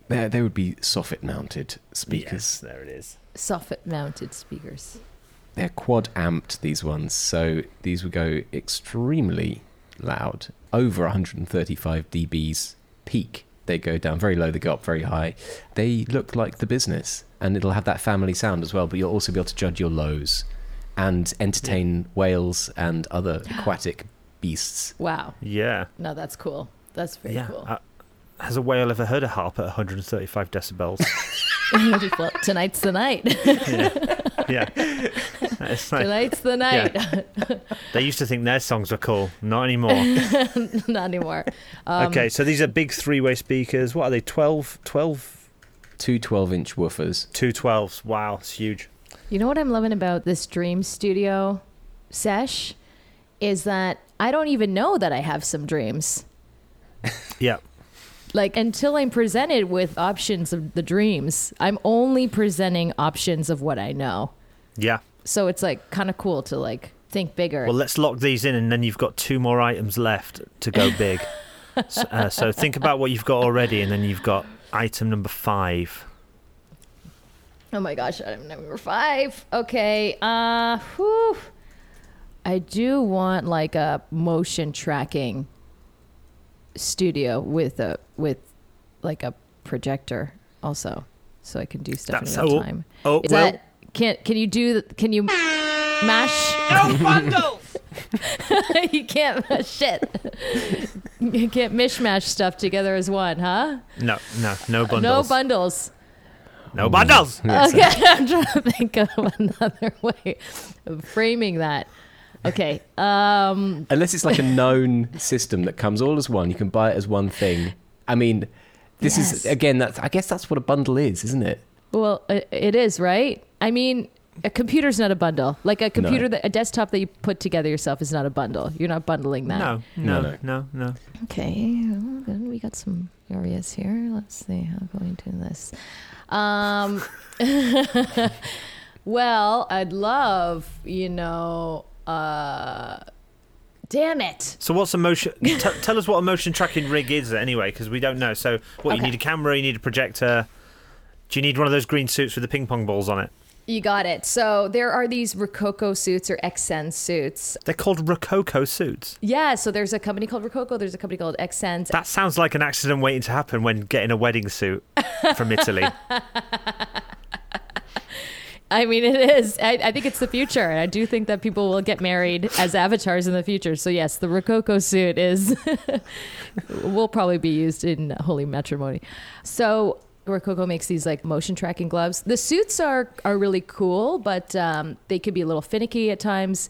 They, they would be soffit mounted Yes, speakers. there it is. Soffit mounted speakers. They're quad amped, these ones. So these would go extremely loud, over 135 dBs peak. They go down very low, they go up very high. They look like the business, and it'll have that family sound as well, but you'll also be able to judge your lows and entertain whales and other aquatic beasts. Wow. Yeah. No, that's cool. That's very yeah. cool. Uh, has a whale ever heard a harp at 135 decibels? well, tonight's the night. yeah. It's like, tonight's the night. they used to think their songs were cool. Not anymore. Not anymore. Um, okay, so these are big three-way speakers. What are they? 12, 12, Two 12 inch woofers. two 12s. Wow, it's huge. You know what I'm loving about this Dream Studio sesh is that I don't even know that I have some dreams. Yeah. Like until I'm presented with options of the dreams, I'm only presenting options of what I know. Yeah. So it's like kind of cool to like think bigger. Well, let's lock these in, and then you've got two more items left to go big. S- uh, so think about what you've got already, and then you've got item number five. Oh my gosh, item number five. Okay. Uh whew. I do want like a motion tracking studio with a with like a projector also. So I can do stuff That's in real oh, time. oh Is well. that can can you do can you mash No bundles! you can't shit. you can't mishmash stuff together as one, huh? No, no, no bundles. No bundles. bundles. no bundles. Okay, I'm trying to think of another way of framing that. Okay, um, Unless it's like a known system that comes all as one, you can buy it as one thing. I mean, this Yes. is again. That's I guess that's what a bundle is, isn't it? Well, it, it is right. I mean, a computer's not a bundle. Like a computer, that, a desktop that you put together yourself is not a bundle. You're not bundling that. No, no, No, no, no. Okay, well, then we got some areas here. Let's see how going to this. Um, well, I'd love, you know, uh, damn it. So what's a motion? T- tell us what a motion tracking rig is anyway, because we don't know. So what you need a camera, you need a projector. Do you need one of those green suits with the ping pong balls on it? You got it. So there are these Rokoko suits or Xsens suits. They're called Rokoko suits. Yeah, so there's a company called Rokoko, there's a company called Xsens. That sounds like an accident waiting to happen when getting a wedding suit from Italy. I mean, it is. I, I think it's the future. I do think that people will get married as avatars in the future. So yes, the Rokoko suit is will probably be used in holy matrimony. So Rokoko makes these like motion tracking gloves. The suits are are really cool, but um, they could be a little finicky at times.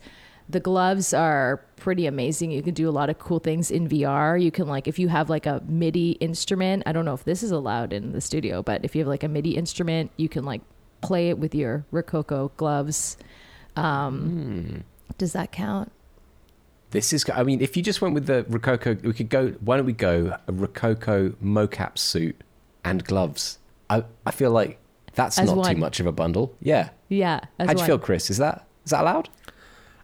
The gloves are pretty amazing. You can do a lot of cool things in VR. You can like if you have like a MIDI instrument. I don't know if this is allowed in the studio, but if you have like a MIDI instrument, you can like play it with your Rokoko gloves. Um, Does that count? This is, I mean, if you just went with the Rokoko, we could go, why don't we go a Rokoko mocap suit and gloves? I, I feel like that's As not too much of a bundle. Yeah. Yeah. How'd you one. feel, Chris? Is that, is that allowed?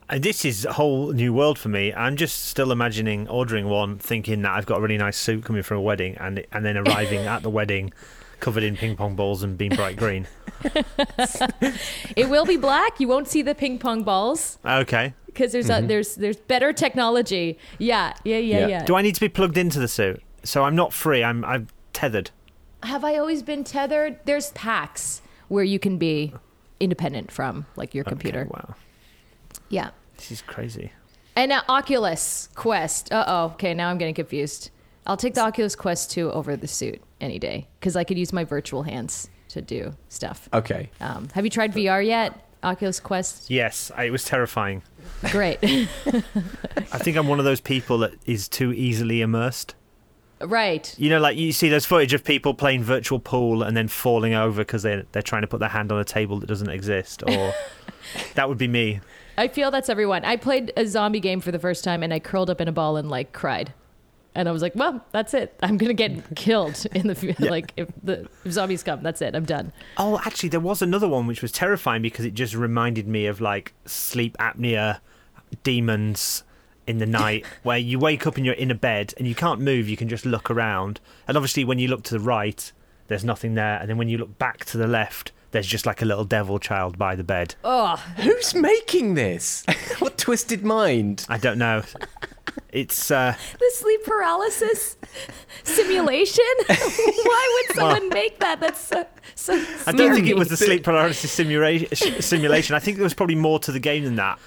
And this is a whole new world for me. I'm just still imagining ordering one, thinking that I've got a really nice suit coming for a wedding, and and then arriving at the wedding covered in ping pong balls and being bright green. It will be black. You won't see the ping pong balls Okay. because there's a, mm-hmm. there's there's better technology. Yeah, yeah, yeah, Yeah. yeah. Do I need to be plugged into the suit? So I'm not free. I'm I'm tethered. Have I always been tethered? There's packs where you can be independent from like your computer. Okay, wow. Yeah. This is crazy. And now Oculus Quest. Uh oh. Okay, now I'm getting confused. I'll take the Oculus Quest 2 over the suit any day because I could use my virtual hands to do stuff. Okay. Um, have you tried VR yet? Oculus Quest? Yes, I, it was terrifying. Great. I think I'm one of those people that is too easily immersed. Right. You know, like you see those footage of people playing virtual pool and then falling over because they're they're trying to put their hand on a table that doesn't exist, or that would be me. I feel that's everyone. I played a zombie game for the first time and I curled up in a ball and like cried. And I was like, well, that's it. I'm going to get killed in the fu- like if the if zombies come, that's it. I'm done. Oh, actually, there was another one which was terrifying because it just reminded me of like sleep apnea demons in the night where you wake up and you're in a bed and you can't move, you can just look around. And obviously, when you look to the right, there's nothing there. And then when you look back to the left, there's just like a little devil child by the bed. Oh, Who's making this? what twisted mind? I don't know. It's uh, the sleep paralysis simulation? Why would someone make that? That's so, so I don't think it was the sleep paralysis simulation. Simulation. I think there was probably more to the game than that.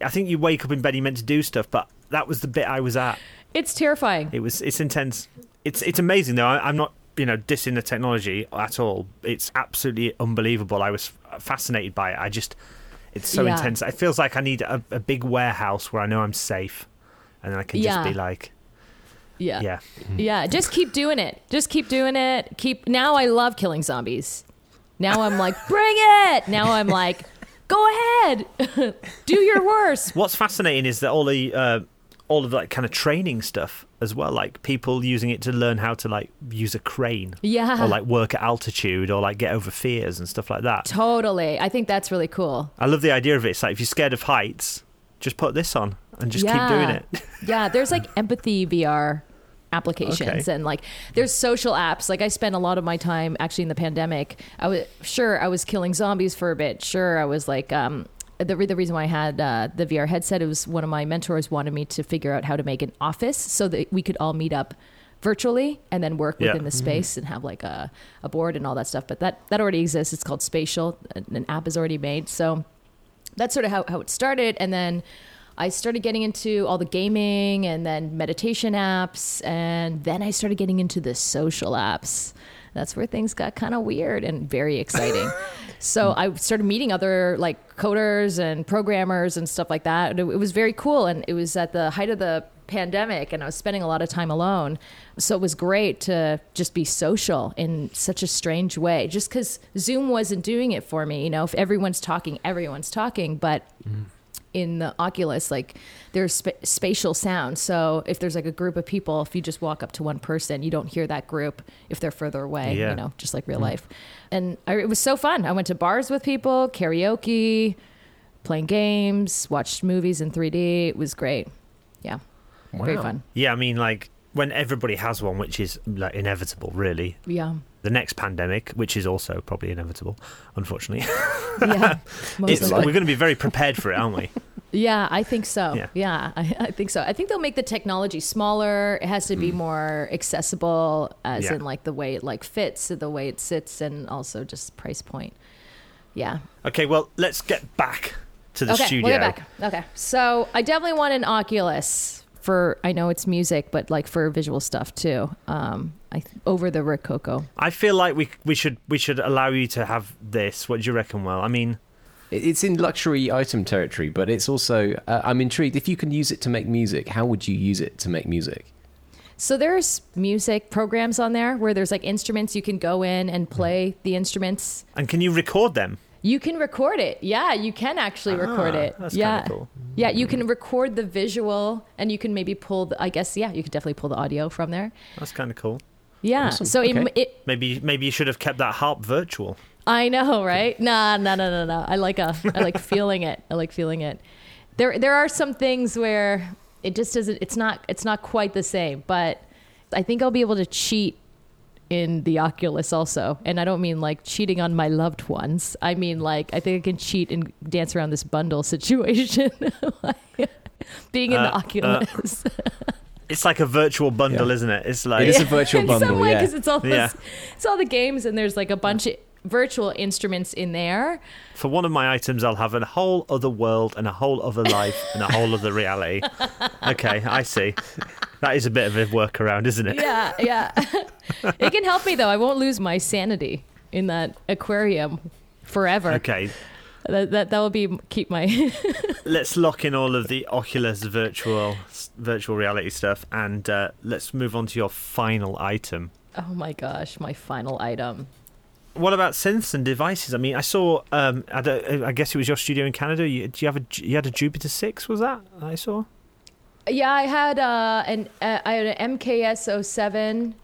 I think you wake up in bed, you're meant to do stuff, but that was the bit I was at. It's terrifying. It was. It's intense. It's it's amazing though. I, I'm not you know dissing the technology at all. It's absolutely unbelievable. I was fascinated by it. I just it's so Yeah. intense. It feels like I need a, a big warehouse where I know I'm safe, and then I can Yeah. just be like, Yeah. yeah, Yeah, just keep doing it. Just keep doing it. Keep now I love killing zombies. Now I'm like, bring it. Now I'm like, go ahead. Do your worst. What's fascinating is that all the uh, all of that kind of training stuff as well, like people using it to learn how to like use a crane, Yeah. or like work at altitude, or like get over fears and stuff like that. Totally. I think that's really cool. I love the idea of it. It's like if you're scared of heights, just put this on and just keep doing it. Yeah, there's like empathy VR applications Okay. and like there's social apps. Like I spent a lot of my time actually in the pandemic. I was sure I was killing zombies for a bit. Sure, I was like um the, re- the reason why I had uh, the VR headset it was one of my mentors wanted me to figure out how to make an office so that we could all meet up virtually and then work Yeah. within the space and have like a, a board and all that stuff. But that that already exists. It's called Spatial. An an app is already made. So that's sort of how, how it started. And then I started getting into all the gaming and then meditation apps. And then I started getting into the social apps. That's where things got kind of weird and very exciting. so I started meeting other like coders and programmers and stuff like that. It, it was very cool. And it was at the height of the pandemic and I was spending a lot of time alone. So it was great to just be social in such a strange way. Just because Zoom wasn't doing it for me. You know, if everyone's talking, everyone's talking. But mm. In the Oculus, like there's spa- spatial sound. So if there's like a group of people, if you just walk up to one person, you don't hear that group if they're further away, Yeah. you know, just like real mm-hmm. life. And I, it was so fun. I went to bars with people, karaoke, playing games, watched movies in 3D. It was great. Yeah. Very fun. yeah, I mean, like when everybody has one, which is like inevitable, really. Yeah. The next pandemic, which is also probably inevitable, unfortunately, Yeah. We're going to be very prepared for it, aren't we? Yeah, I think so. Yeah. Yeah, I, I think so. I think they'll make the technology smaller. It has to be mm. more accessible, as Yeah. in like the way it like fits, the way it sits, and also just price point. Yeah. Okay, well, let's get back to the okay, studio. we'll get back. Okay. So I definitely want an Oculus for I know it's music, but like for visual stuff too. Um, I over the Rokoko. I feel like we we should we should allow you to have this. What do you reckon? Well, I mean, It's in luxury item territory, but it's also. Uh, I'm intrigued. If you can use it to make music, how would you use it to make music? So there's music programs on there where there's like instruments you can go in and play the instruments. and can you record them? You can record it. Yeah, you can actually record Ah, it. that's yeah. kinda cool. Yeah, you can record the visual and you can maybe pull the I guess yeah, you could definitely pull the audio from there. That's kind of cool. Yeah. Awesome. So it, Okay. it Maybe maybe you should have kept that harp virtual. I know, right? Nah, no, no, no, no. I like a, I like feeling it. I like feeling it. There, there are some things where it just doesn't. It's not. It's not quite the same. But I think I'll be able to cheat in the Oculus also. And I don't mean like cheating on my loved ones. I mean like I think I can cheat and dance around this bundle situation. Like, Being in the Uh, uh, Oculus. It's like a virtual bundle, Yeah. isn't it? It's like It is a virtual in bundle, some way yeah. because it's all the, Yeah. it's all the games and there's like a bunch of virtual instruments in there. for one of my items, I'll have a whole other world and a whole other life and a whole other reality. Okay, I see. That is a bit of a workaround, isn't it? Yeah, yeah. it can help me though. I won't lose my sanity in that aquarium forever. Okay, That that, that will be keep my let's lock in all of the Oculus virtual virtual reality stuff, and uh, let's move on to your final item. Oh my gosh, my final item. What about synths and devices? I mean, I saw. Um, I, don't, I guess it was your studio in Canada. You, do you have a? You had a Jupiter Six? Was that I saw? Yeah, I had uh, an uh, I had an MKS 07.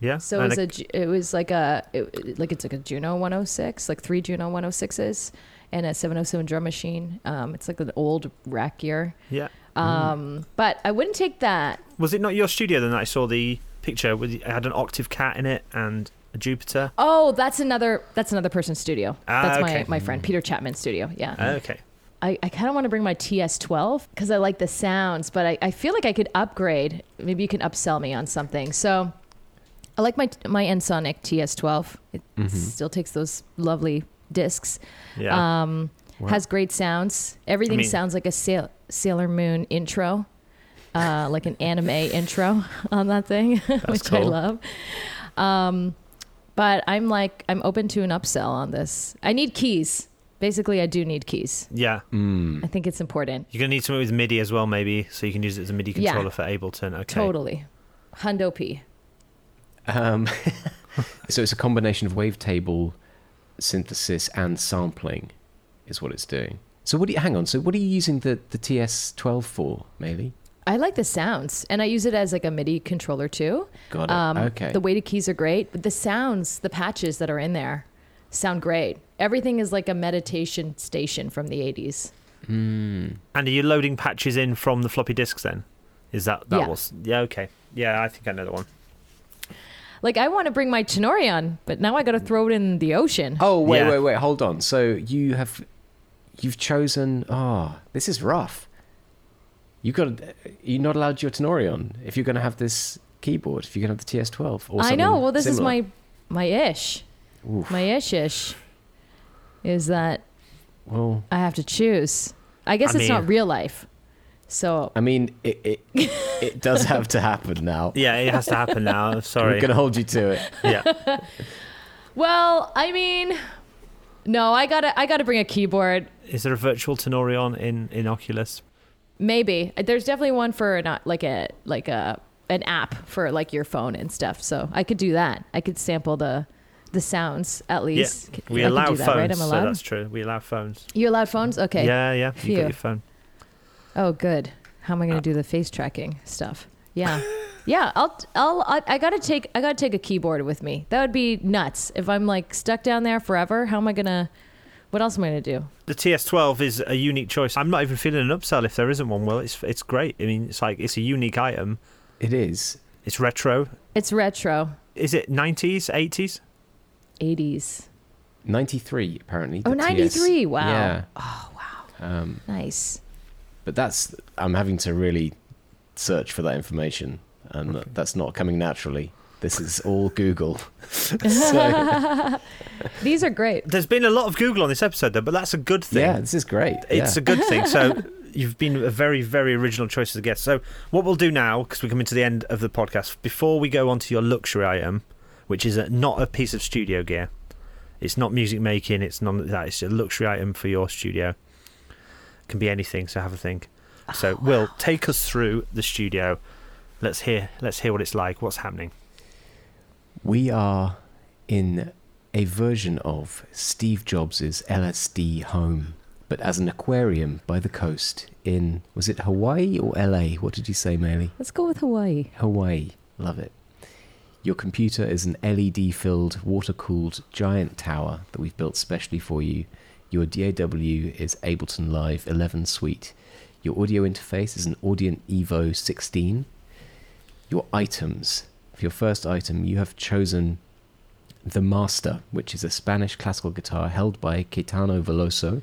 Yeah. So it was a it was like a it, like it's like a Juno 106, like three Juno 106s and a 707 drum machine. Um, it's like an old rack gear. yeah. Um, but I wouldn't take that. Was it not your studio then that I saw the picture? With it had an octave cat in it and a Jupiter. Oh, that's another that's another person's studio. Ah, that's okay. my my friend Peter Chapman's studio. Yeah. Okay. I, I kind of want to bring my TS12 because I like the sounds, but I, I feel like I could upgrade. Maybe you can upsell me on something. So I like my my Ensoniq TS12. It still takes those lovely discs. Yeah. Um, Has great sounds. Everything I mean- sounds like a Sail- Sailor Moon intro, uh, like an anime intro on that thing, which I cool. love. Um, but I'm like, I'm open to an upsell on this. I need keys. Basically, I do need keys. yeah. Mm. I think it's important. You're gonna need something with MIDI as well, maybe, so you can use it as a MIDI Yeah. controller for Ableton. Okay. Totally. Hundo P. Um, so it's a combination of wavetable synthesis and sampling, is what it's doing. So what do you hang on? So what are you using the the TS12 for, Maylee? I like the sounds, and I use it as like a MIDI controller too. Got it. Um, okay. The weighted keys are great, but the sounds, the patches that are in there, sound great. Everything is like a meditation station from the 80s. Mm. And are you loading patches in from the floppy disks then? Is that that Yeah. was yeah okay yeah I think I know the one. Like I want to bring my Tenorion, but now I got to throw it in the ocean. Oh wait, Yeah. wait, wait. Hold on. So you have you've chosen. Oh, this is rough. You got. You're not allowed your Tenorion if you're going to have this keyboard. If you're going to have the TS12 or I know. Well, this similar. is my my ish. Oof. My ish ish is that Well, I have to choose. I guess I it's mean- not real life. So I mean, it it, it does have to happen now. Yeah, it has to happen now. Sorry, we're going to hold you to it. Yeah. Well, I mean, no, I gotta, I gotta bring a keyboard. Is there a virtual Tenorion in in Oculus? Maybe there's definitely one for not like a like a an app for like your phone and stuff. So I could do that. I could sample the the sounds at least. Yeah. We I allow do phones, right? I'm so that's true. We allow phones. you allowed phones? Okay. Yeah, yeah. You Phew. got your phone. Oh, good. How am I Uh, gonna do the face tracking stuff? Yeah. Yeah, I'll, I'll, I, I gotta take, I gotta take a keyboard with me. That would be nuts. If I'm like stuck down there forever, how am I gonna? What else am I gonna do? The TS12 is a unique choice. I'm not even feeling an upsell if there isn't one. Well, it's it's great. I mean, it's like it's a unique item. It is. It's retro. It's retro, Is it 90s, 80s? 80s. 93 apparently. Oh, the 93, wow. Yeah. Oh wow, Um, nice. but that's I'm having to really search for that information, and that- that's not coming naturally. This is all Google. so, These are great. There's been a lot of Google on this episode, though, but that's a good thing. Yeah, this is great. It's yeah. a good thing. So you've been a very, very original choice as a guest. So what we'll do now, because we're coming to the end of the podcast, before we go on to your luxury item, which is a, not a piece of studio gear, it's not music making, it's none of that. It's a luxury item for your studio. It can be anything. So have a think. So oh, Will take us through the studio. Let's hear. Let's hear what it's like. What's happening? We are in a version of Steve Jobs' LSD home, but as an aquarium by the coast in, was it Hawaii or LA? What did you say, Maylee? Let's go with Hawaii. Hawaii. Love it. Your computer is an LED filled, water cooled giant tower that we've built specially for you. Your DAW is Ableton Live 11 Suite. Your audio interface is an Audient Evo 16. Your items. For your first item, you have chosen the Master, which is a Spanish classical guitar held by Caetano Veloso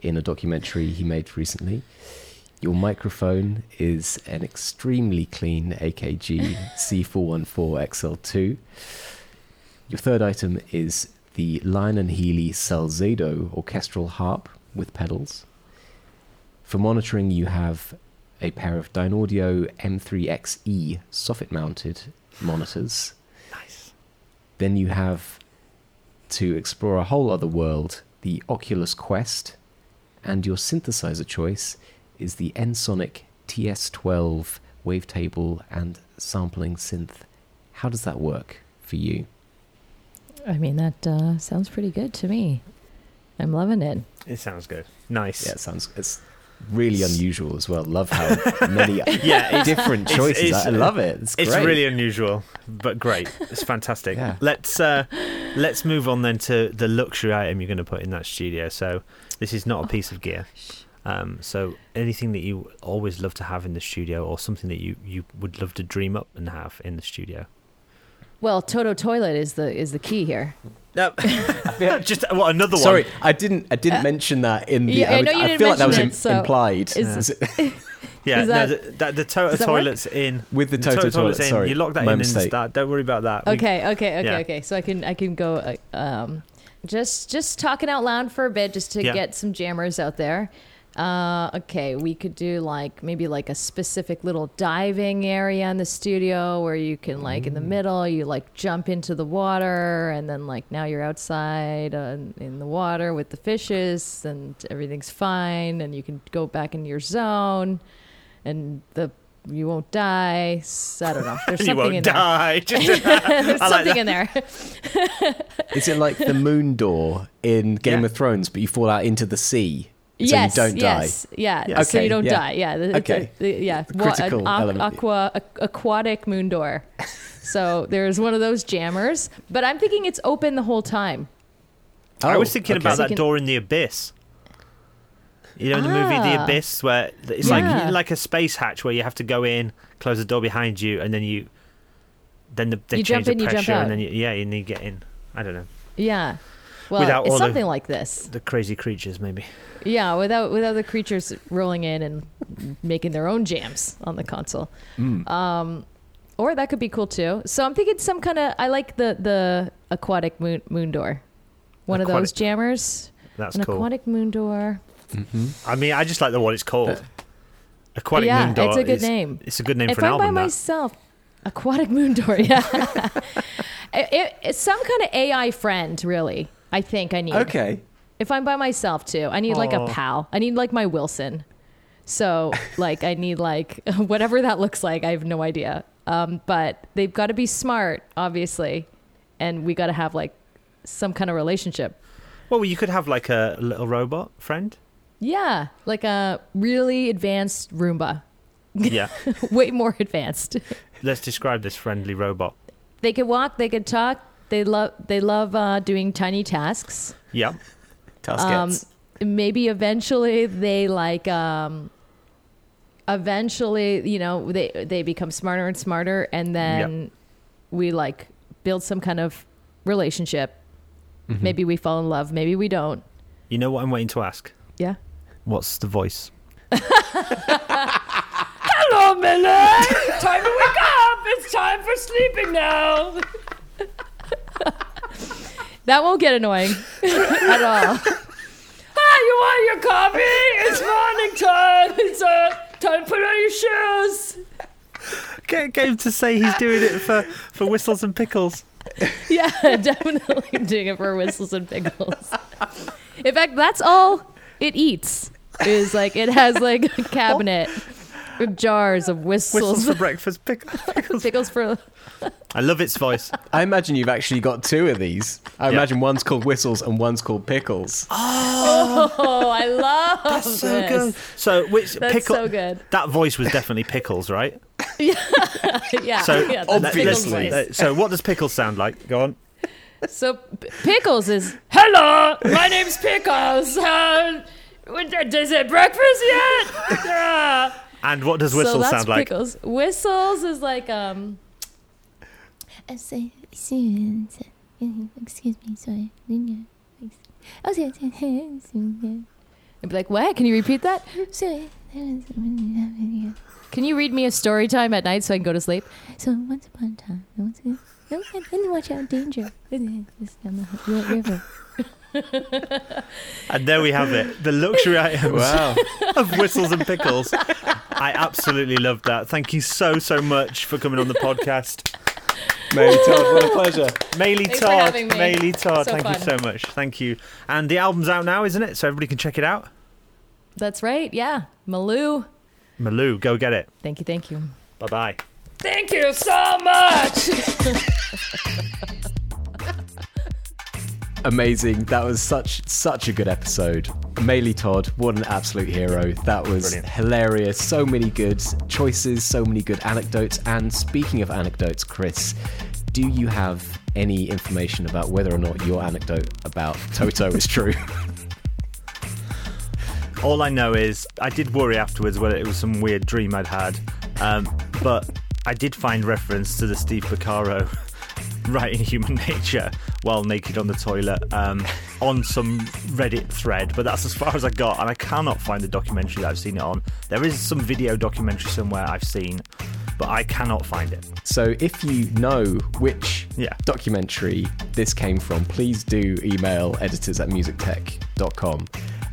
in a documentary he made recently. Your microphone is an extremely clean AKG C414 XL2. Your third item is the Lyon and Healy Salzedo orchestral harp with pedals. For monitoring, you have a pair of Dynaudio M3XE soffit mounted monitors. Nice. Then you have to explore a whole other world, the Oculus Quest, and your synthesizer choice is the Ensoniq TS12 wavetable and sampling synth. How does that work for you? I mean, that uh, sounds pretty good to me. I'm loving it. It sounds good. Nice. Yeah, it sounds it's really unusual as well. Love how many Yeah, it's- different it's- choices. it's- I love it. It's, It's great. really unusual, but great. It's fantastic. Yeah. Let's uh, let's move on then to the luxury item you're going to put in that studio. So this is not a piece of gear. Um, so anything that you always love to have in the studio, or something that you, you would love to dream up and have in the studio. Well, Toto toilet is the is the key here. No, just what another one. Sorry, I didn't. I didn't mention that in the. yeah, I would- know you feel like that was mention im- it, so implied. is- Is it- Yeah, Is no, the, the, the Toto does that work? toilet's in. With the Toto toilet's toilet, in. sorry, you lock that my in and mistake. start. Don't worry about that. We- Okay, okay, okay, yeah. okay. So I can I can go uh, um, just just talking out loud for a bit, just to Yeah. get some jammers out there. Uh, okay, we could do like maybe like a specific little diving area in the studio where you can like in the middle you like jump into the water and then like now you're outside uh, in the water with the fishes and everything's fine and you can go back into your zone and the you won't die. I don't know. There's you something won't in there. die. Just- There's I like something in there. Is it like the moon door in Game Yeah. of Thrones, but you fall out into the sea, so yes, you don't yes, yeah. Yeah. So you don't yeah. die. Yeah. the- Okay. the- the- yeah. The Wa- an critical element. aqua a- aquatic moon door. so there's one of those jammers, but I'm thinking it's open the whole time. die? I Oh, was thinking okay. about So that can- door in the abyss. You know, in the movie The Ah. Abyss, where it's Yeah. like like a space hatch where you have to go in, close the door behind you, and then you, then the, they You change jump in, the you jump pressure, out. and then you, yeah, and you get in. I don't know Yeah. Well, Without it's all the- something like this. the crazy creatures, maybe. Yeah, without without the creatures rolling in and making their own jams on the console. Mm. Um, or that could be cool too. So I'm thinking some kind of. I like the the aquatic moon, moon door. One of those jammers. That's An cool. aquatic moon door. Mhm. I mean, I just like the what it's called. Aquatic yeah, Moon Door. it's a good is- name. It's a good name if for an I'm by that. myself, aquatic moon door. Yeah, it, it- it's some kind of AI friend. Really, I think I need. Okay. If I'm by myself too, I need like a pal. I need like my Wilson. So like I need like whatever that looks like. I have no idea. Um, but they've got to be smart, obviously, and we got to have like some kind of relationship. Well, you could have like a little robot friend. Yeah, like a really advanced Roomba, Yeah. way more advanced. Let's describe this friendly robot. They could walk, they could talk. They love they love uh, doing tiny tasks. Yeah. Um, Taskets. maybe eventually they like um, eventually you know they they become smarter and smarter, and then we like build some kind of relationship. Mhm. Maybe we fall in love. Maybe we don't. You know what I'm waiting to ask? Yeah. What's the voice? Hello, Millie. time to wake up. It's time for sleeping now. That won't get annoying at all. ah, you want your coffee? It's morning time. It's uh, time to put on your shoes. Get, get him to say he's doing it for, for whistles and pickles. Yeah, definitely doing it for whistles and pickles. In fact, that's all it eats. Is like it has like a cabinet with jars of Whistles whistles, for breakfast, pickles. pickles. pickles for. I love its voice. I imagine you've actually got two of these. I Yeah. imagine one's called whistles and one's called pickles. Oh, I love That's so this. good. So, which That's pickle? so good. That voice was definitely pickles, right? Yeah. So, yeah, that's obviously. voice. so, what does pickles sound like? Go on. So P- Pickles is hello. My name's Pickles. Uh, what- is it breakfast yet? Uh, And what does so whistle that's sound like? Pickles. Whistles is like um. I say, excuse excuse me, sorry. Okay, I'd be like, what? Can you repeat that? sorry. Can you read me a story time at night so I can go to sleep? So once upon a time, once no, and then watch out, danger. It's down the river. And there we have it. The luxury items Wow. of whistles and pickles. I absolutely loved that. Thank you so, so much for coming on the podcast. Mary Todd, what a pleasure. Maylee Thanks for Todd. having me. Maylee Todd. So Thank you fun. so much. Thank you. And the album's out now, isn't it? So everybody can check it out. That's right. Yeah, Maloo. Maloo, go get it. Thank you. Thank you. Bye bye. Thank you so much. Amazing. That was such such a good episode. Maylee Todd, what an absolute hero. That was Brilliant. hilarious. So many good choices, so many good anecdotes. And speaking of anecdotes, Chris, do you have any information about whether or not your anecdote about Toto is true? All I know is I did worry afterwards whether it was some weird dream I'd had, um, but I did find reference to the Steve Porcaro writing Human Nature while naked on the toilet um, on some Reddit thread, but that's as far as I got, and I cannot find the documentary that I've seen it on. There is some video documentary somewhere I've seen, but I cannot find it. So if you know which Yeah. documentary this came from, please do email editors at musictech.com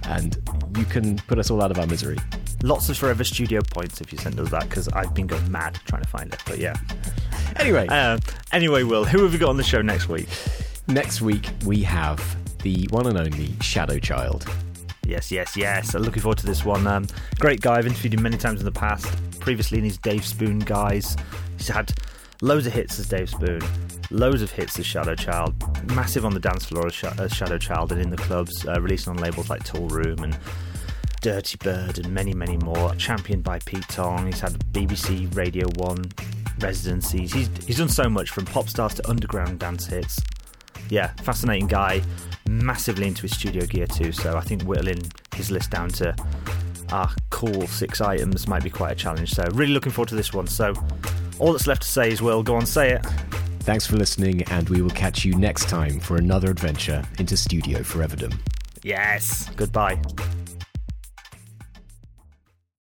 and you can put us all out of our misery. Lots of Forever Studio points if you send us that, because I've been going mad trying to find it. But yeah. Anyway, Uh, anyway, Will, who have we got on the show next week? Next week we have the one and only Shadow Child. Yes, yes, yes. I'm looking forward to this one. Um, great guy. I've interviewed him many times in the past. Previously in his Dave Spoon guise. He's had loads of hits as Dave Spoon, loads of hits as Shadow Child, massive on the dance floor as, Sh- as Shadow Child and in the clubs, uh, releasing on labels like Toolroom and Dirtybird and many, many more. Championed by Pete Tong. He's had BBC Radio 1 residencies. He's, he's done so much from pop stars to underground dance hits yeah, fascinating guy. Massively into his studio gear too. So I think whittling his list down to ah cool six items might be quite a challenge. So really looking forward to this one. So all that's left to say is, Will, go on, say it. Thanks for listening, and we will catch you next time for another adventure into Studio Foreverdom. Yes. Goodbye.